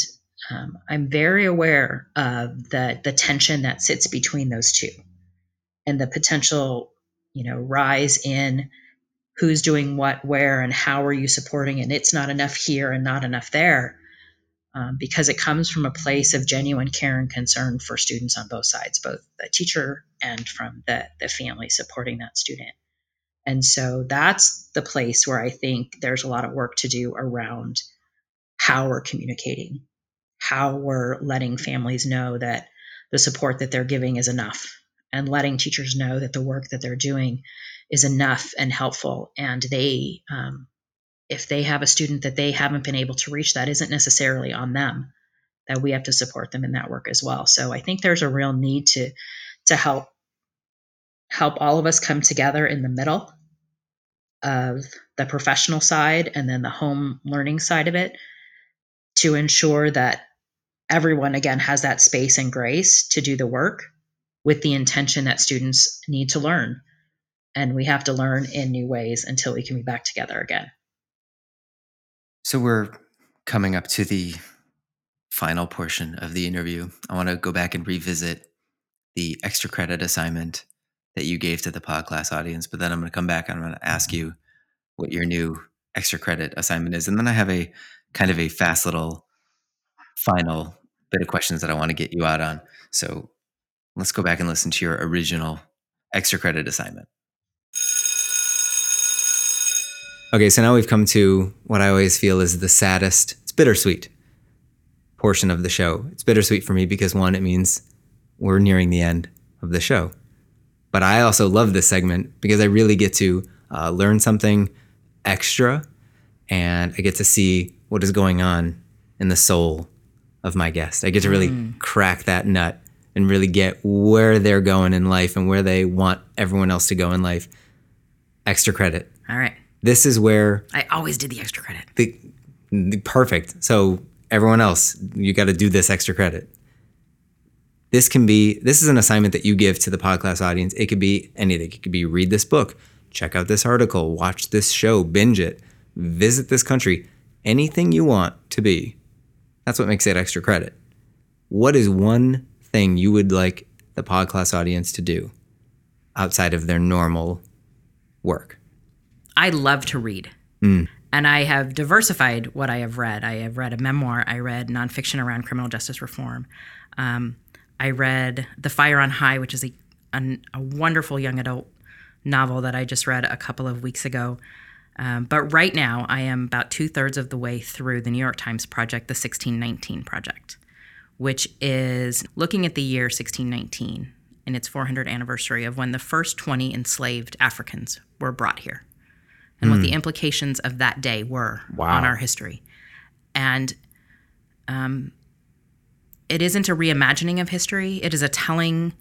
um, I'm very aware of the the tension that sits between those two, and the potential, you know, rise in who's doing what, where, and how are you supporting. And it's not enough here and not enough there, um, because it comes from a place of genuine care and concern for students on both sides, both the teacher and from the the family supporting that student. And so that's the place where I think there's a lot of work to do around how we're communicating how we're letting families know that the support that they're giving is enough and letting teachers know that the work that they're doing is enough and helpful. And they um, if they have a student that they haven't been able to reach that isn't necessarily on them that we have to support them in that work as well. So i think there's a real need to to help help all of us come together in the middle of the professional side and then the home learning side of it to ensure that everyone again has that space and grace to do the work with the intention that students need to learn. And we have to learn in new ways until we can be back together again. So we're coming up to the final portion of the interview. I want to go back and revisit the extra credit assignment that you gave to the podcast audience but then i'm going to come back and i'm going to ask you what your new extra credit assignment is. And then i have a kind of a fast little final bit of questions that I want to get you out on. So let's go back and listen to your original extra credit assignment. Okay, so now we've come to what I always feel is the saddest, it's bittersweet portion of the show. It's bittersweet for me because one, it means we're nearing the end of the show. But I also love this segment because I really get to uh, learn something extra and I get to see what is going on in the soul of my guest. I get to really mm. crack that nut and really get where they're going in life and where they want everyone else to go in life. Extra credit. All right. This is where I always did the extra credit. The, the perfect. So everyone else, you got to do this extra credit. This can be this is an assignment that you give to the podcast audience. It could be anything. It could be read this book, check out this article, watch this show, binge it, visit this country, anything you want to be that's what makes it extra credit. What is one thing you would like the podcast audience to do outside of their normal work? I love to read. Mm. And I have diversified what I have read. I have read a memoir. I read nonfiction around criminal justice reform. Um, I read The Fire on High, which is a, a, a, wonderful young adult novel that I just read a couple of weeks ago. Um, but right now, I am about two thirds of the way through the New York Times project, the 1619 Project, which is looking at the year 1619 and its 400th anniversary of when the first 20 enslaved Africans were brought here and what the implications of that day were Wow. on our history. And um, it isn't a reimagining of history, it is a telling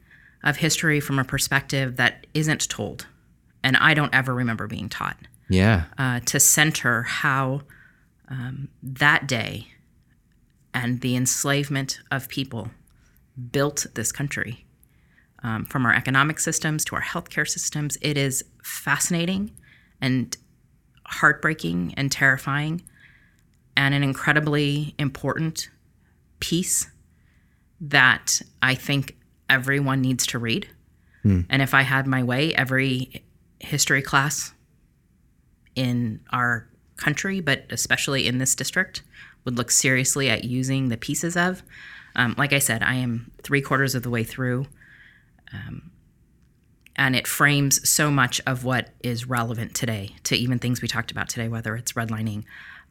of history from a perspective that isn't told. And I don't ever remember being taught Yeah. uh, to center how um, that day and the enslavement of people built this country. Um, from our economic systems to our healthcare systems, it is fascinating and heartbreaking and terrifying, and an incredibly important piece that I think everyone needs to read. And if I had my way, every history class in our country, but especially in this district, would look seriously at using the pieces of. Um, like I said, I am three quarters of the way through, um, and it frames so much of what is relevant today to even things we talked about today, whether it's redlining,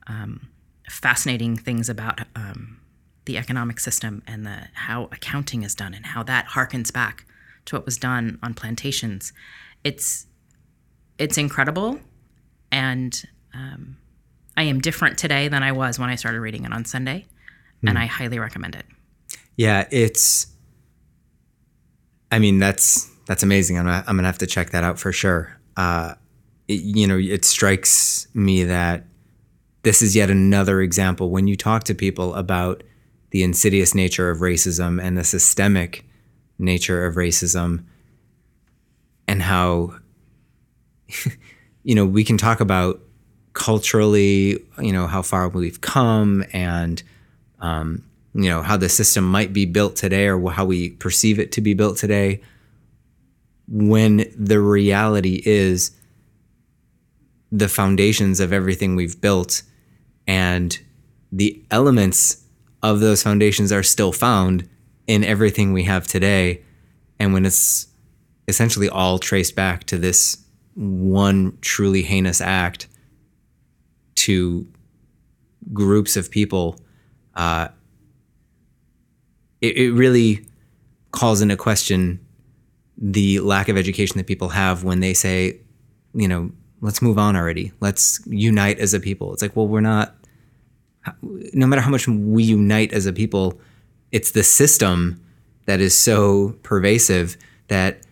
um, fascinating things about um, the economic system and the how accounting is done and how that harkens back to what was done on plantations. It's it's incredible, and um, I am different today than I was when I started reading it on Sunday, and I highly recommend it. Yeah, it's. I mean, that's that's amazing. I'm I'm gonna have to check that out for sure. Uh, it- you know, it strikes me that this is yet another example when you talk to people about the insidious nature of racism and the systemic nature of racism, and how [laughs] you know we can talk about culturally, you know, how far we've come and um, you know how the system might be built today or how we perceive it to be built today. When the reality is the foundations of everything we've built and the elements of those foundations are still found in everything we have today. And when it's essentially all traced back to this one truly heinous act to groups of people uh, it, it really calls into question the lack of education that people have when they say, you know, let's move on already. Let's unite as a people. It's like, well, we're not, no matter how much we unite as a people, it's the system that is so pervasive that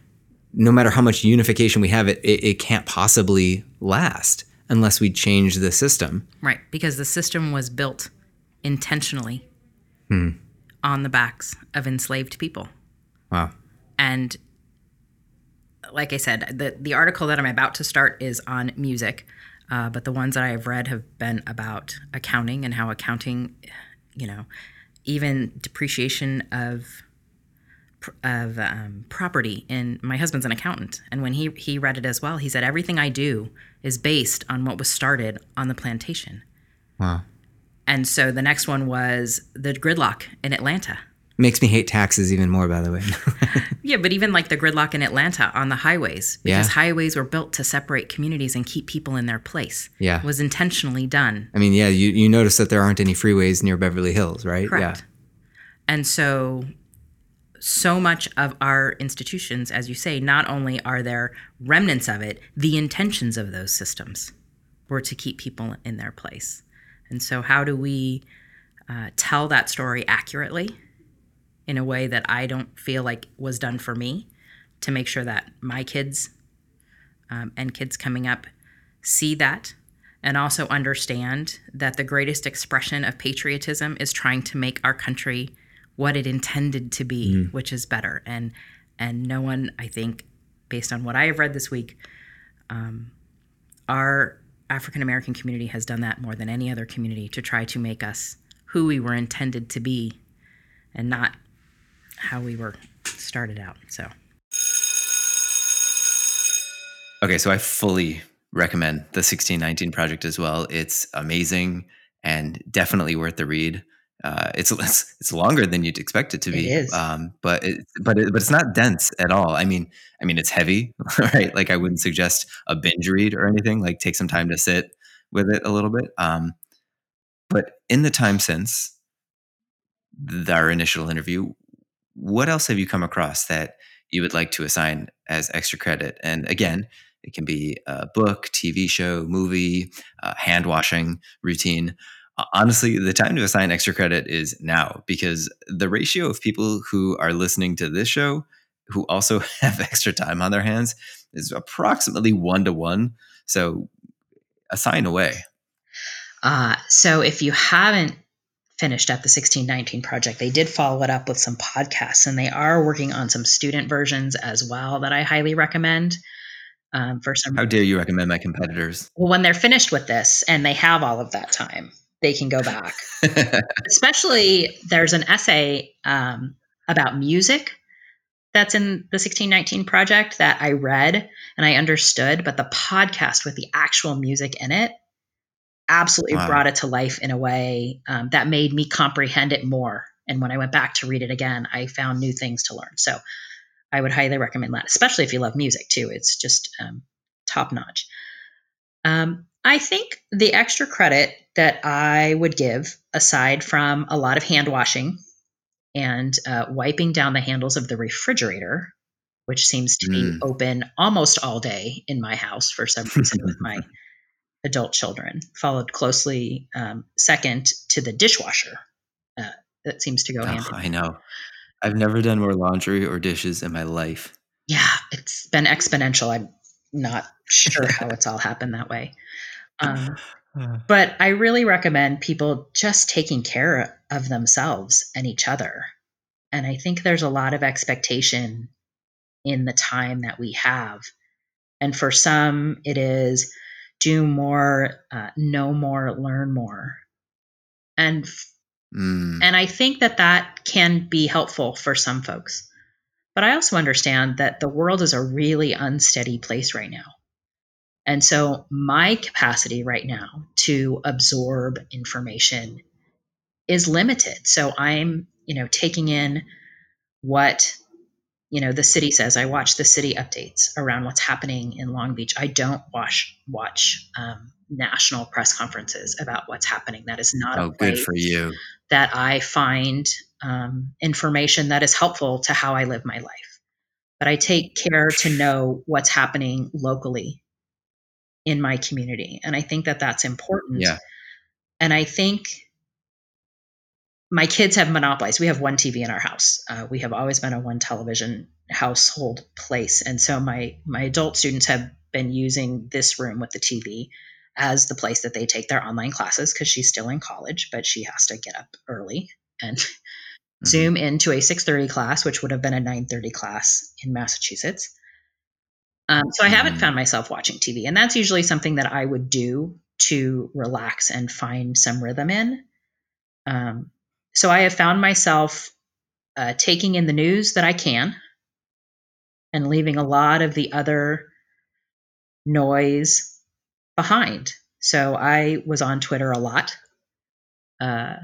no matter how much unification we have, it, it, it can't possibly last unless we change the system. Right, because the system was built intentionally on the backs of enslaved people. Wow. And like I said, the the article that I'm about to start is on music, uh, but the ones that I have read have been about accounting and how accounting, you know, even depreciation of of um, property. And my husband's an accountant, and when he he read it as well, he said everything I do is based on what was started on the plantation. Wow. And so the next one was the gridlock in Atlanta. Makes me hate taxes even more, by the way. [laughs] Yeah, but even like the gridlock in Atlanta on the highways, because Yeah. highways were built to separate communities and keep people in their place. Yeah. Was intentionally done. I mean, yeah, you, you notice that there aren't any freeways near Beverly Hills, right? Correct. And so so much of our institutions, as you say, not only are there remnants of it, the intentions of those systems were to keep people in their place. And so, how do we uh, tell that story accurately in a way that I don't feel like was done for me to make sure that my kids um, and kids coming up see that and also understand that the greatest expression of patriotism is trying to make our country what it intended to be, which is better. And and no one, I think, based on what I have read this week, um, our African American community has done that more than any other community to try to make us who we were intended to be, and not how we were started out. So. Okay, so I fully recommend the 1619 project as well. It's amazing and definitely worth the read. Uh, it's, [laughs] it's it's longer than you'd expect it to be, It is. Um, but it, but it, but it's not dense at all. I mean, I mean it's heavy, [laughs] right? Like I wouldn't suggest a binge read or anything. Like take some time to sit with it a little bit. Um, but in the time since, th- our initial interview, what else have you come across that you would like to assign as extra credit? And again, it can be a book, TV show, movie, uh, hand washing routine. Honestly, the time to assign extra credit is now because the ratio of people who are listening to this show who also [laughs] have extra time on their hands is approximately one to one. So assign away. Uh, so if you haven't finished up the 1619 project, they did follow it up with some podcasts and they are working on some student versions as well that I highly recommend. Um, for some, how dare you recommend my competitors? Well, when they're finished with this and they have all of that time, they can go back. Especially, there's an essay um, about music that's in the 1619 project that I read and I understood, but the podcast with the actual music in it absolutely wow. brought it to life in a way um, that made me comprehend it more. And when I went back to read it again, I found new things to learn. So I would highly recommend that, especially if you love music too. It's just um, top notch. Um, I think the extra credit that I would give, aside from a lot of hand washing and uh, wiping down the handles of the refrigerator, which seems to mm. be open almost all day in my house for some reason with my [laughs] adult children, followed closely um, second to the dishwasher. Uh, that seems to go oh, hand. I know. I've never done more laundry or dishes in my life. Yeah, it's been exponential. I'm not sure how it's all happened that way. Um, but I really recommend people just taking care of themselves and each other. And I think there's a lot of expectation in the time that we have. And for some, it is do more, uh, know more, learn more. And mm. and I think that that can be helpful for some folks. But I also understand that the world is a really unsteady place right now. And so my capacity right now to absorb information is limited. So I'm, you know, taking in what you know the city says. I watch the city updates around what's happening in long beach. I don't watch watch um, national press conferences about what's happening. That is not oh good for you. that i find um, information that is helpful to how i live my life. But i take care to know what's happening locally in my community and i think that that's important yeah and i think my kids have monopolized. We have one TV in our house. Uh, we have always been a one television household place, and so my my adult students have been using this room with the TV as the place that they take their online classes because she's still in college, but she has to get up early and mm-hmm. zoom into a 6:30 class, which would have been a 9:30 class in Massachusetts. Um, so I haven't mm-hmm. found myself watching TV, and that's usually something that I would do to relax and find some rhythm in. Um, so I have found myself uh, taking in the news that I can and leaving a lot of the other noise behind. So I was on Twitter a lot uh,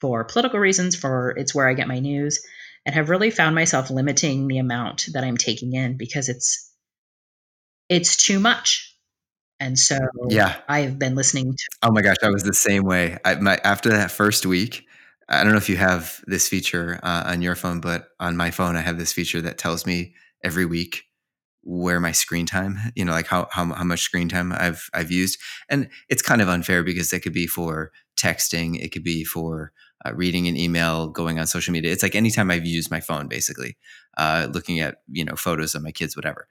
for political reasons, for it's where I get my news, and have really found myself limiting the amount that I'm taking in because it's it's too much. And so yeah, I've been listening to. Oh my gosh, I was the same way. I, my, after that first week, I don't know if you have this feature uh, on your phone, but on my phone, I have this feature that tells me every week where my screen time, you know, like how, how, how much screen time I've, I've used. And it's kind of unfair because it could be for texting. It could be for uh, reading an email, going on social media. It's like anytime I've used my phone, basically, uh, looking at, you know, photos of my kids, whatever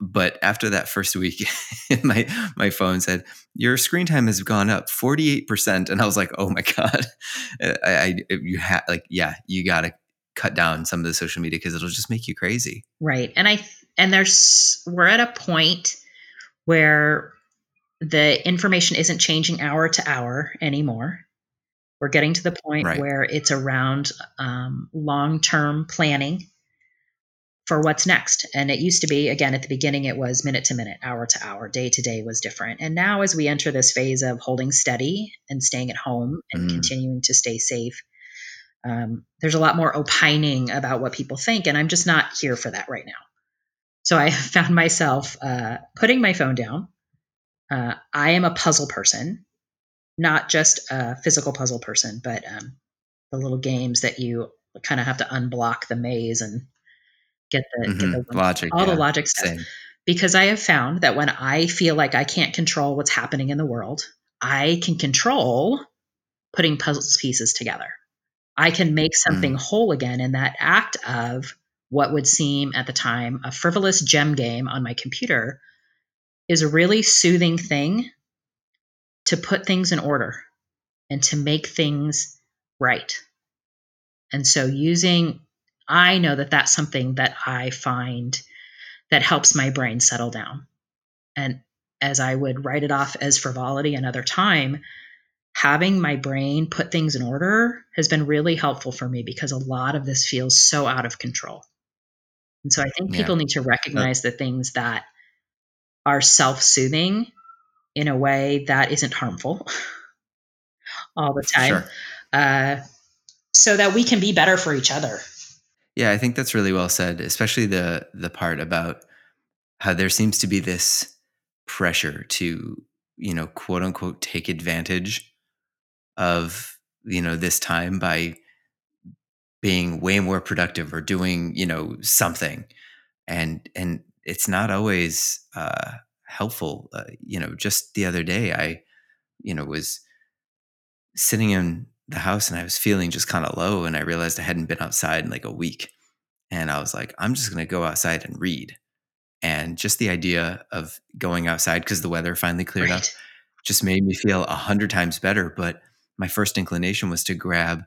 but after that first week [laughs] my my phone said your screen time has gone up 48% and i was like oh my god. I, I you have like yeah you got to cut down some of the social media because it'll just make you crazy. Right and i and there's we're at a point where the information isn't changing hour to hour anymore. We're getting to the point right. where it's around um, long-term planning for what's next. And it used to be, again, at the beginning, it was minute to minute, hour to hour, day to day was different. And now, as we enter this phase of holding steady and staying at home and mm. continuing to stay safe, um, there's a lot more opining about what people think. And I'm just not here for that right now. So I [laughs] found myself uh, putting my phone down. Uh, I am a puzzle person, not just a physical puzzle person, but um, the little games that you kind of have to unblock the maze and get the mm-hmm. get the logic, all yeah. the logic stuff. Same. Because I have found that when I feel like I can't control what's happening in the world, I can control putting puzzle pieces together. I can make something mm. whole again. in that act of what would seem at the time a frivolous gem game on my computer is a really soothing thing to put things in order and to make things right. And so, using, I know that that's something that I find that helps my brain settle down. And as I would write it off as frivolity another time, having my brain put things in order has been really helpful for me because a lot of this feels so out of control. And so I think people yeah. need to recognize the things that are self soothing in a way that isn't harmful [laughs] all the time. Sure. Uh, so that we can be better for each other. Yeah, I think that's really well said, especially the the part about how there seems to be this pressure to, you know, quote unquote take advantage of, you know, this time by being way more productive or doing, you know, something. And and it's not always uh helpful. Uh, you know, just the other day I, you know, was sitting in the house and I was feeling just kind of low and I realized I hadn't been outside in like a week. And I was like, I'm just going to go outside and read. And just the idea of going outside because the weather finally cleared right. up just made me feel a hundred times better. But my first inclination was to grab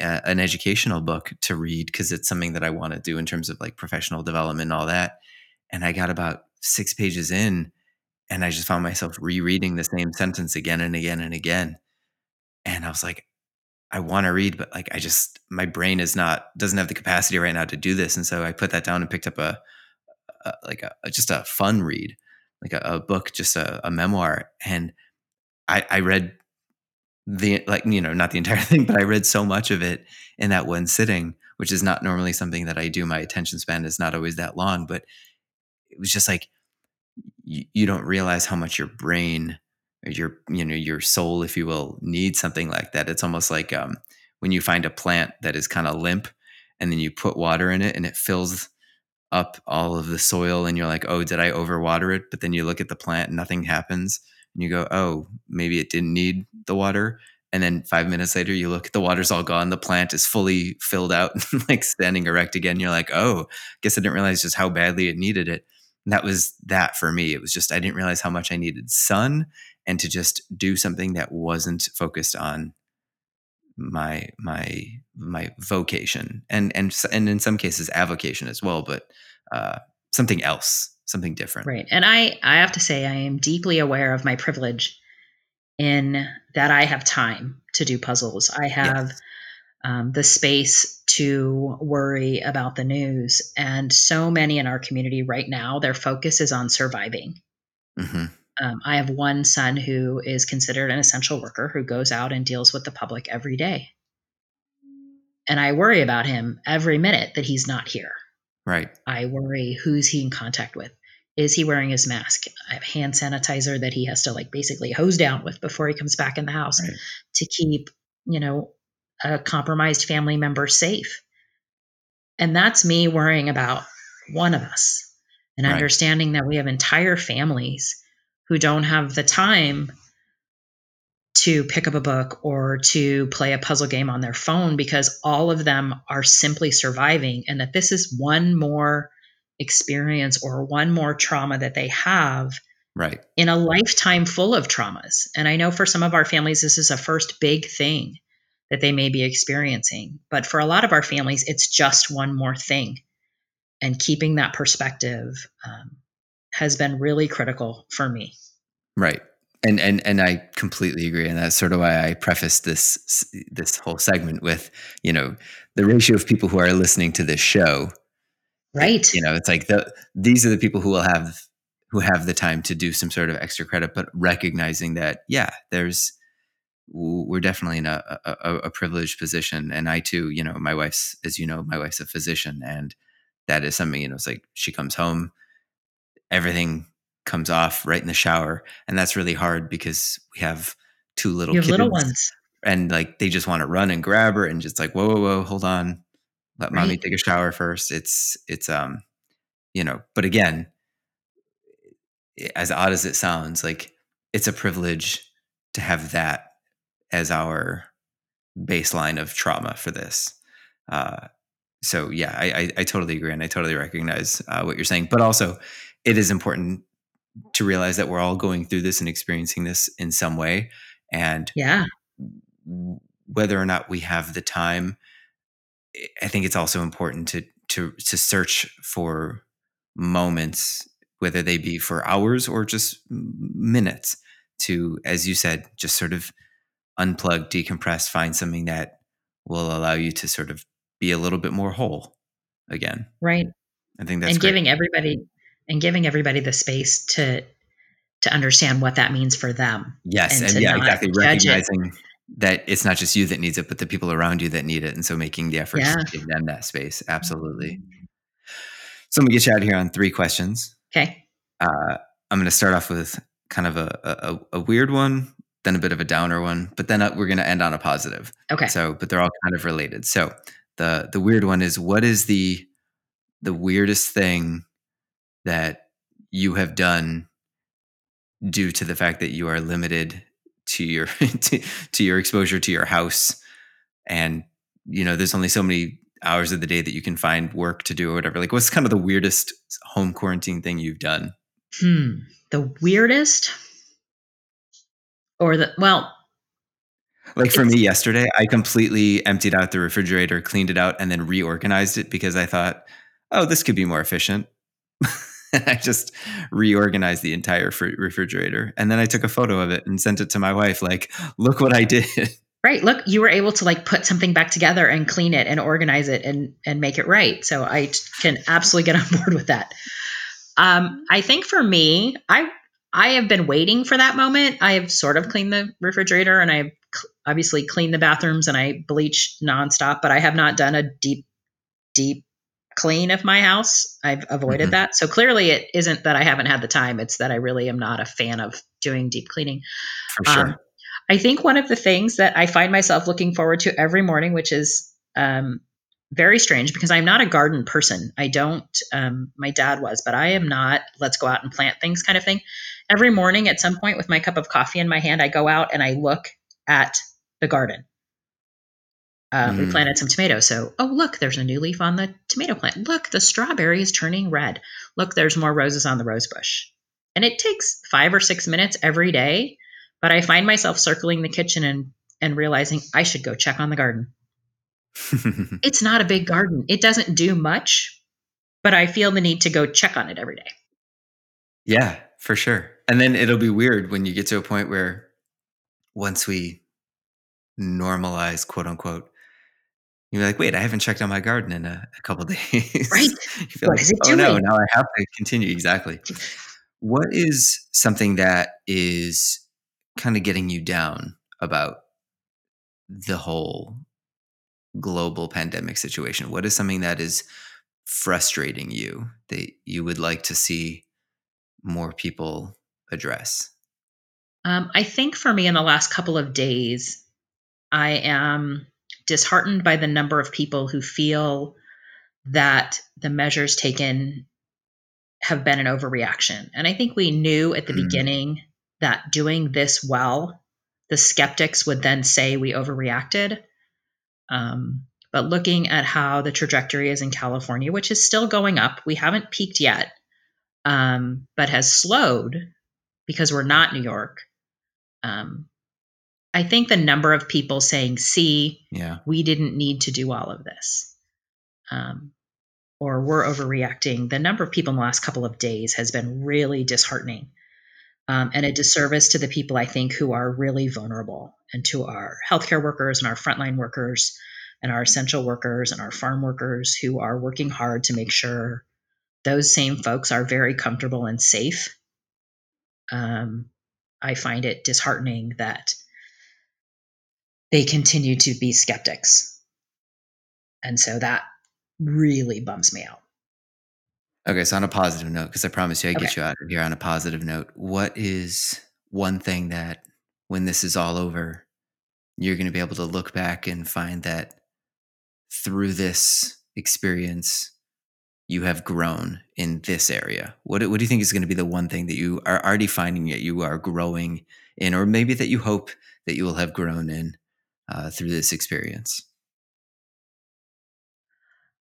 a, an educational book to read because it's something that I want to do in terms of like professional development and all that. And I got about six pages in and I just found myself rereading the same sentence again and again and again and I was like, I want to read, but like I just my brain is not doesn't have the capacity right now to do this, and so I put that down and picked up a, a like a just a fun read, like a, a book, just a, a, memoir, and I, I read the like you know not the entire [laughs] thing, but I read so much of it in that one sitting, which is not normally something that I do. My attention span is not always that long, but it was just like you, you don't realize how much your brain your you know your soul if you will needs something like that. It's almost like um, when you find a plant that is kind of limp and then you put water in it and it fills up all of the soil and you're like oh did i overwater it? But then you look at the plant and nothing happens and you go oh maybe it didn't need the water. And then five minutes later you look the water's all gone. The plant is fully filled out [laughs] and like standing erect again. You're like oh I guess i didn't realize just how badly it needed it. And that was that for me. It was just i didn't realize how much i needed sun and to just do something that wasn't focused on my my my vocation and and and in some cases avocation as well but uh, something else something different right and i i have to say i am deeply aware of my privilege in that i have time to do puzzles i have yes. um, the space to worry about the news and so many in our community right now their focus is on surviving mm-hmm. Um, I have one son who is considered an essential worker who goes out and deals with the public every day. And I worry about him every minute that he's not here. Right. I worry who's he in contact with. Is he wearing his mask? I have hand sanitizer that he has to like basically hose down with before he comes back in the house right. to keep, you know, a compromised family member safe. And that's me worrying about one of us and right. understanding that we have entire families who don't have the time to pick up a book or to play a puzzle game on their phone because all of them are simply surviving and that this is one more experience or one more trauma that they have right. in a lifetime full of traumas. And i know for some of our families this is a first big thing that they may be experiencing but for a lot of our families it's just one more thing and keeping that perspective um, has been really critical for me. Right. And and and I completely agree, and that's sort of why I prefaced this this whole segment with you know the ratio of people who are listening to this show. Right. You know, it's like the these are the people who will have who have the time to do some sort of extra credit, but recognizing that yeah, there's we're definitely in a, a, a privileged position, and I too, you know, my wife's as you know, my wife's a physician, and that is something you know. It's like she comes home everything comes off right in the shower and that's really hard because we have two little little ones. and like they just want to run and grab her and just like whoa whoa whoa hold on. Let mommy take a shower first. It's it's um you know but again as odd as it sounds like it's a privilege to have that as our baseline of trauma for this. Uh so yeah i i, I totally agree and i totally recognize uh, what you're saying but also it is important to realize that we're all going through this and experiencing this in some way and Yeah. whether or not we have the time i think it's also important to to to search for moments whether they be for hours or just minutes to as you said just sort of unplug decompress find something that will allow you to sort of be a little bit more whole again Right. i think that's and great. giving everybody and giving everybody the space to to understand what that means for them. yes and and, yeah exactly judge it. recognizing that it's not just you that needs it but the people around you that need it and so making the effort Yeah. to give them that space absolutely so i'm gonna get you out of here on three questions Okay. uh, I'm going to start off with kind of a, a, a weird one, then a bit of a downer one, but then uh, we're going to end on a positive. Okay. So, but they're all kind of related. So, the the weird one is what is the the weirdest thing that you have done due to the fact that you are limited to your [laughs] to, to your exposure to your house and you know there's only so many hours of the day that you can find work to do or whatever like what's kind of the weirdest home quarantine thing you've done Hmm. The weirdest or the well, Like for me yesterday, I completely emptied out the refrigerator, cleaned it out, and then reorganized it because I thought, oh, this could be more efficient. [laughs] [laughs] I just reorganized the entire fr- refrigerator. And then I took a photo of it and sent it to my wife, like, look what I did. [laughs] right, look, you were able to like put something back together and clean it and organize it and and make it right. So I can absolutely get [laughs] on board with that. Um, I think for me, I I have been waiting for that moment. I have sort of cleaned the refrigerator and I've cl- obviously cleaned the bathrooms and I bleach nonstop, but I have not done a deep, deep clean of my house. I've avoided Mhm. that. So clearly it isn't that I haven't had the time. It's that I really am not a fan of doing deep cleaning. For sure. Um, I think one of the things that I find myself looking forward to every morning, which is um, very strange because I'm not a garden person. I don't, um, my dad was, but I am not, let's go out and plant things kind of thing. Every morning at some point with my cup of coffee in my hand, I go out and I look at the garden. Uh, We Mm. planted some tomatoes. So, oh, look, there's a new leaf on the tomato plant. Look, the strawberry is turning red. Look, there's more roses on the rose bush. And it takes five or six minutes every day but I find myself circling the kitchen and and realizing I should go check on the garden. [laughs] It's not a big garden. It doesn't do much, but I feel the need to go check on it every day. yeah, for sure. And then it'll be weird when you get to a point where once we normalize, quote unquote, you're like, wait, I haven't checked on my garden in a, a couple [laughs] days. Right. you feel What like, is it oh no, now I have to continue. Exactly. What is something that is kind of getting you down about the whole global pandemic situation? What is something that is frustrating you that you would like to see more people address? Um, I think for me, in the last couple of days, I am disheartened by the number of people who feel that the measures taken have been an overreaction. And I think we knew at the Mm. beginning that doing this well, the skeptics would then say we overreacted. Um, but looking at how the trajectory is in California, which is still going up, we haven't peaked yet, um, but has slowed because we're not New York. Um, I think the number of people saying, see, Yeah. we didn't need to do all of this, um, or we're overreacting, the number of people in the last couple of days has been really disheartening um, and a disservice to the people I think who are really vulnerable and to our healthcare workers and our frontline workers and our essential workers and our farm workers who are working hard to make sure those same folks are very comfortable and safe. Um, I find it disheartening that they continue to be skeptics. And so that really bums me out. Okay, so on a positive note, because I promise you I get you out of here on a positive note, what is one thing that when this is all over, you're going to be able to look back and find that through this experience, you have grown in this area? What, what do you think is going to be the one thing that you are already finding that you are growing in, or maybe that you hope that you will have grown in uh, through this experience?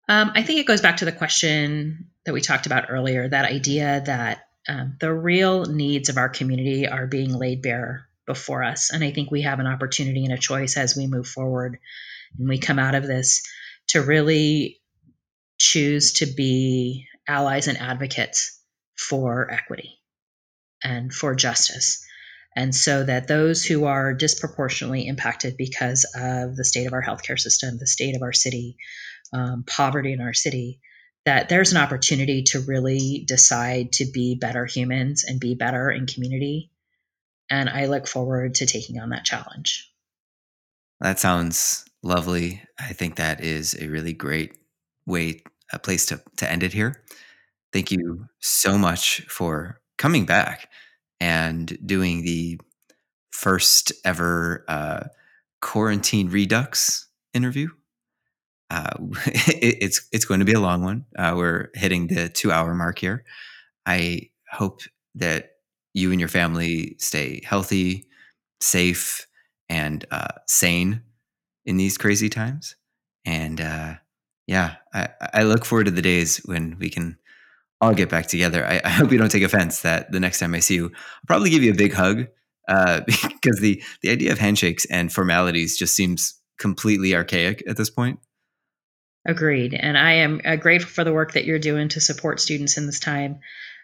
Um, I think it goes back to the question that we talked about earlier that idea that um, the real needs of our community are being laid bare before us. And I think we have an opportunity and a choice as we move forward and we come out of this to really choose to be allies and advocates for equity and for justice. And so that those who are disproportionately impacted because of the state of our healthcare system, the state of our city, um, poverty in our city, that there's an opportunity to really decide to be better humans and be better in community. And I look forward to taking on that challenge. That sounds lovely. I think that is a really great way, a place to, to end it here. Thank you so much for coming back and doing the first ever uh, quarantine redux interview. Uh, [laughs] it, it's it's going to be a long one. Uh, we're hitting the two hour mark here. I hope that you and your family stay healthy, safe, and uh, sane in these crazy times. And uh, yeah, I, I look forward to the days when we can all get back together. I, I, hope you don't take offense that the next time I see you, I'll probably give you a big hug uh, [laughs] because the the idea of handshakes and formalities just seems completely archaic at this point. Agreed, and I am uh, grateful for the work that you're doing to support students in this time.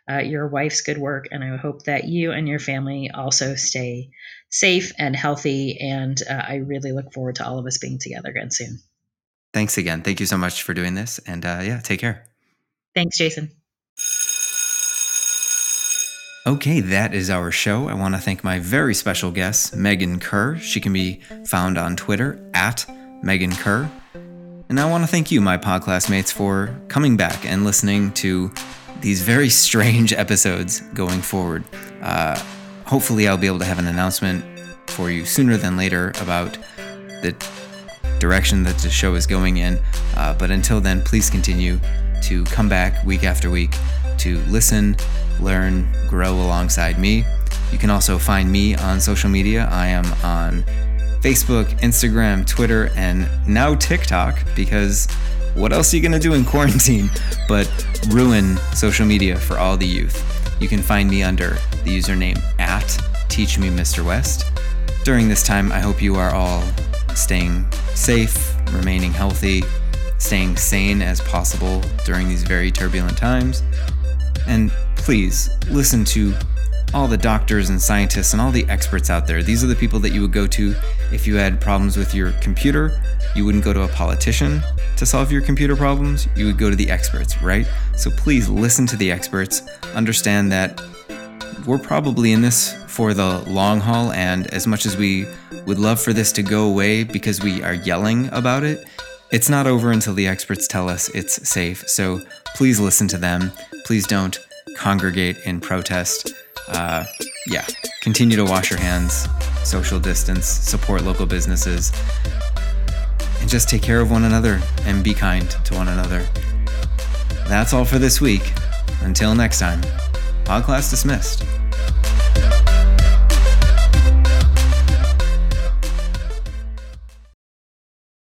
Uh, your wife's good work, and I hope that you and your family also stay safe and healthy. And uh, I really look forward to all of us being together again soon. Thanks again. Thank you so much for doing this. And uh, yeah, take care. Thanks, Jason. Okay, that is our show. I want to thank my very special guest, Megan Kerr. She can be found on Twitter at Megan Kerr. And I want to thank you, my pod classmates, for coming back and listening to these very [laughs] strange episodes going forward. Uh, hopefully, I'll be able to have an announcement for you sooner than later about the direction that the show is going in. Uh, but until then, please continue to come back week after week to listen, learn, grow alongside me. You can also find me on social media. I am on Facebook, Instagram, Twitter, and now TikTok because what else are you going to do in quarantine [laughs] but ruin social media for all the youth? You can find me under the username at Teach Me Mr. West. During this time, I hope you are all staying safe, remaining healthy, staying sane as possible during these very turbulent times. And please listen to all the doctors and scientists and all the experts out there. These are the people that you would go to if you had problems with your computer. You wouldn't go to a politician to solve your computer problems. You would go to the experts, right? So please listen to the experts. Understand that we're probably in this for the long haul. And as much as we would love for this to go away because we are yelling about it, it's not over until the experts tell us it's safe. So please listen to them. Please don't congregate in protest. Uh, yeah, continue to wash your hands, social distance, support local businesses, and just take care of one another and be kind to one another. That's all for this week. Until next time, podcast dismissed.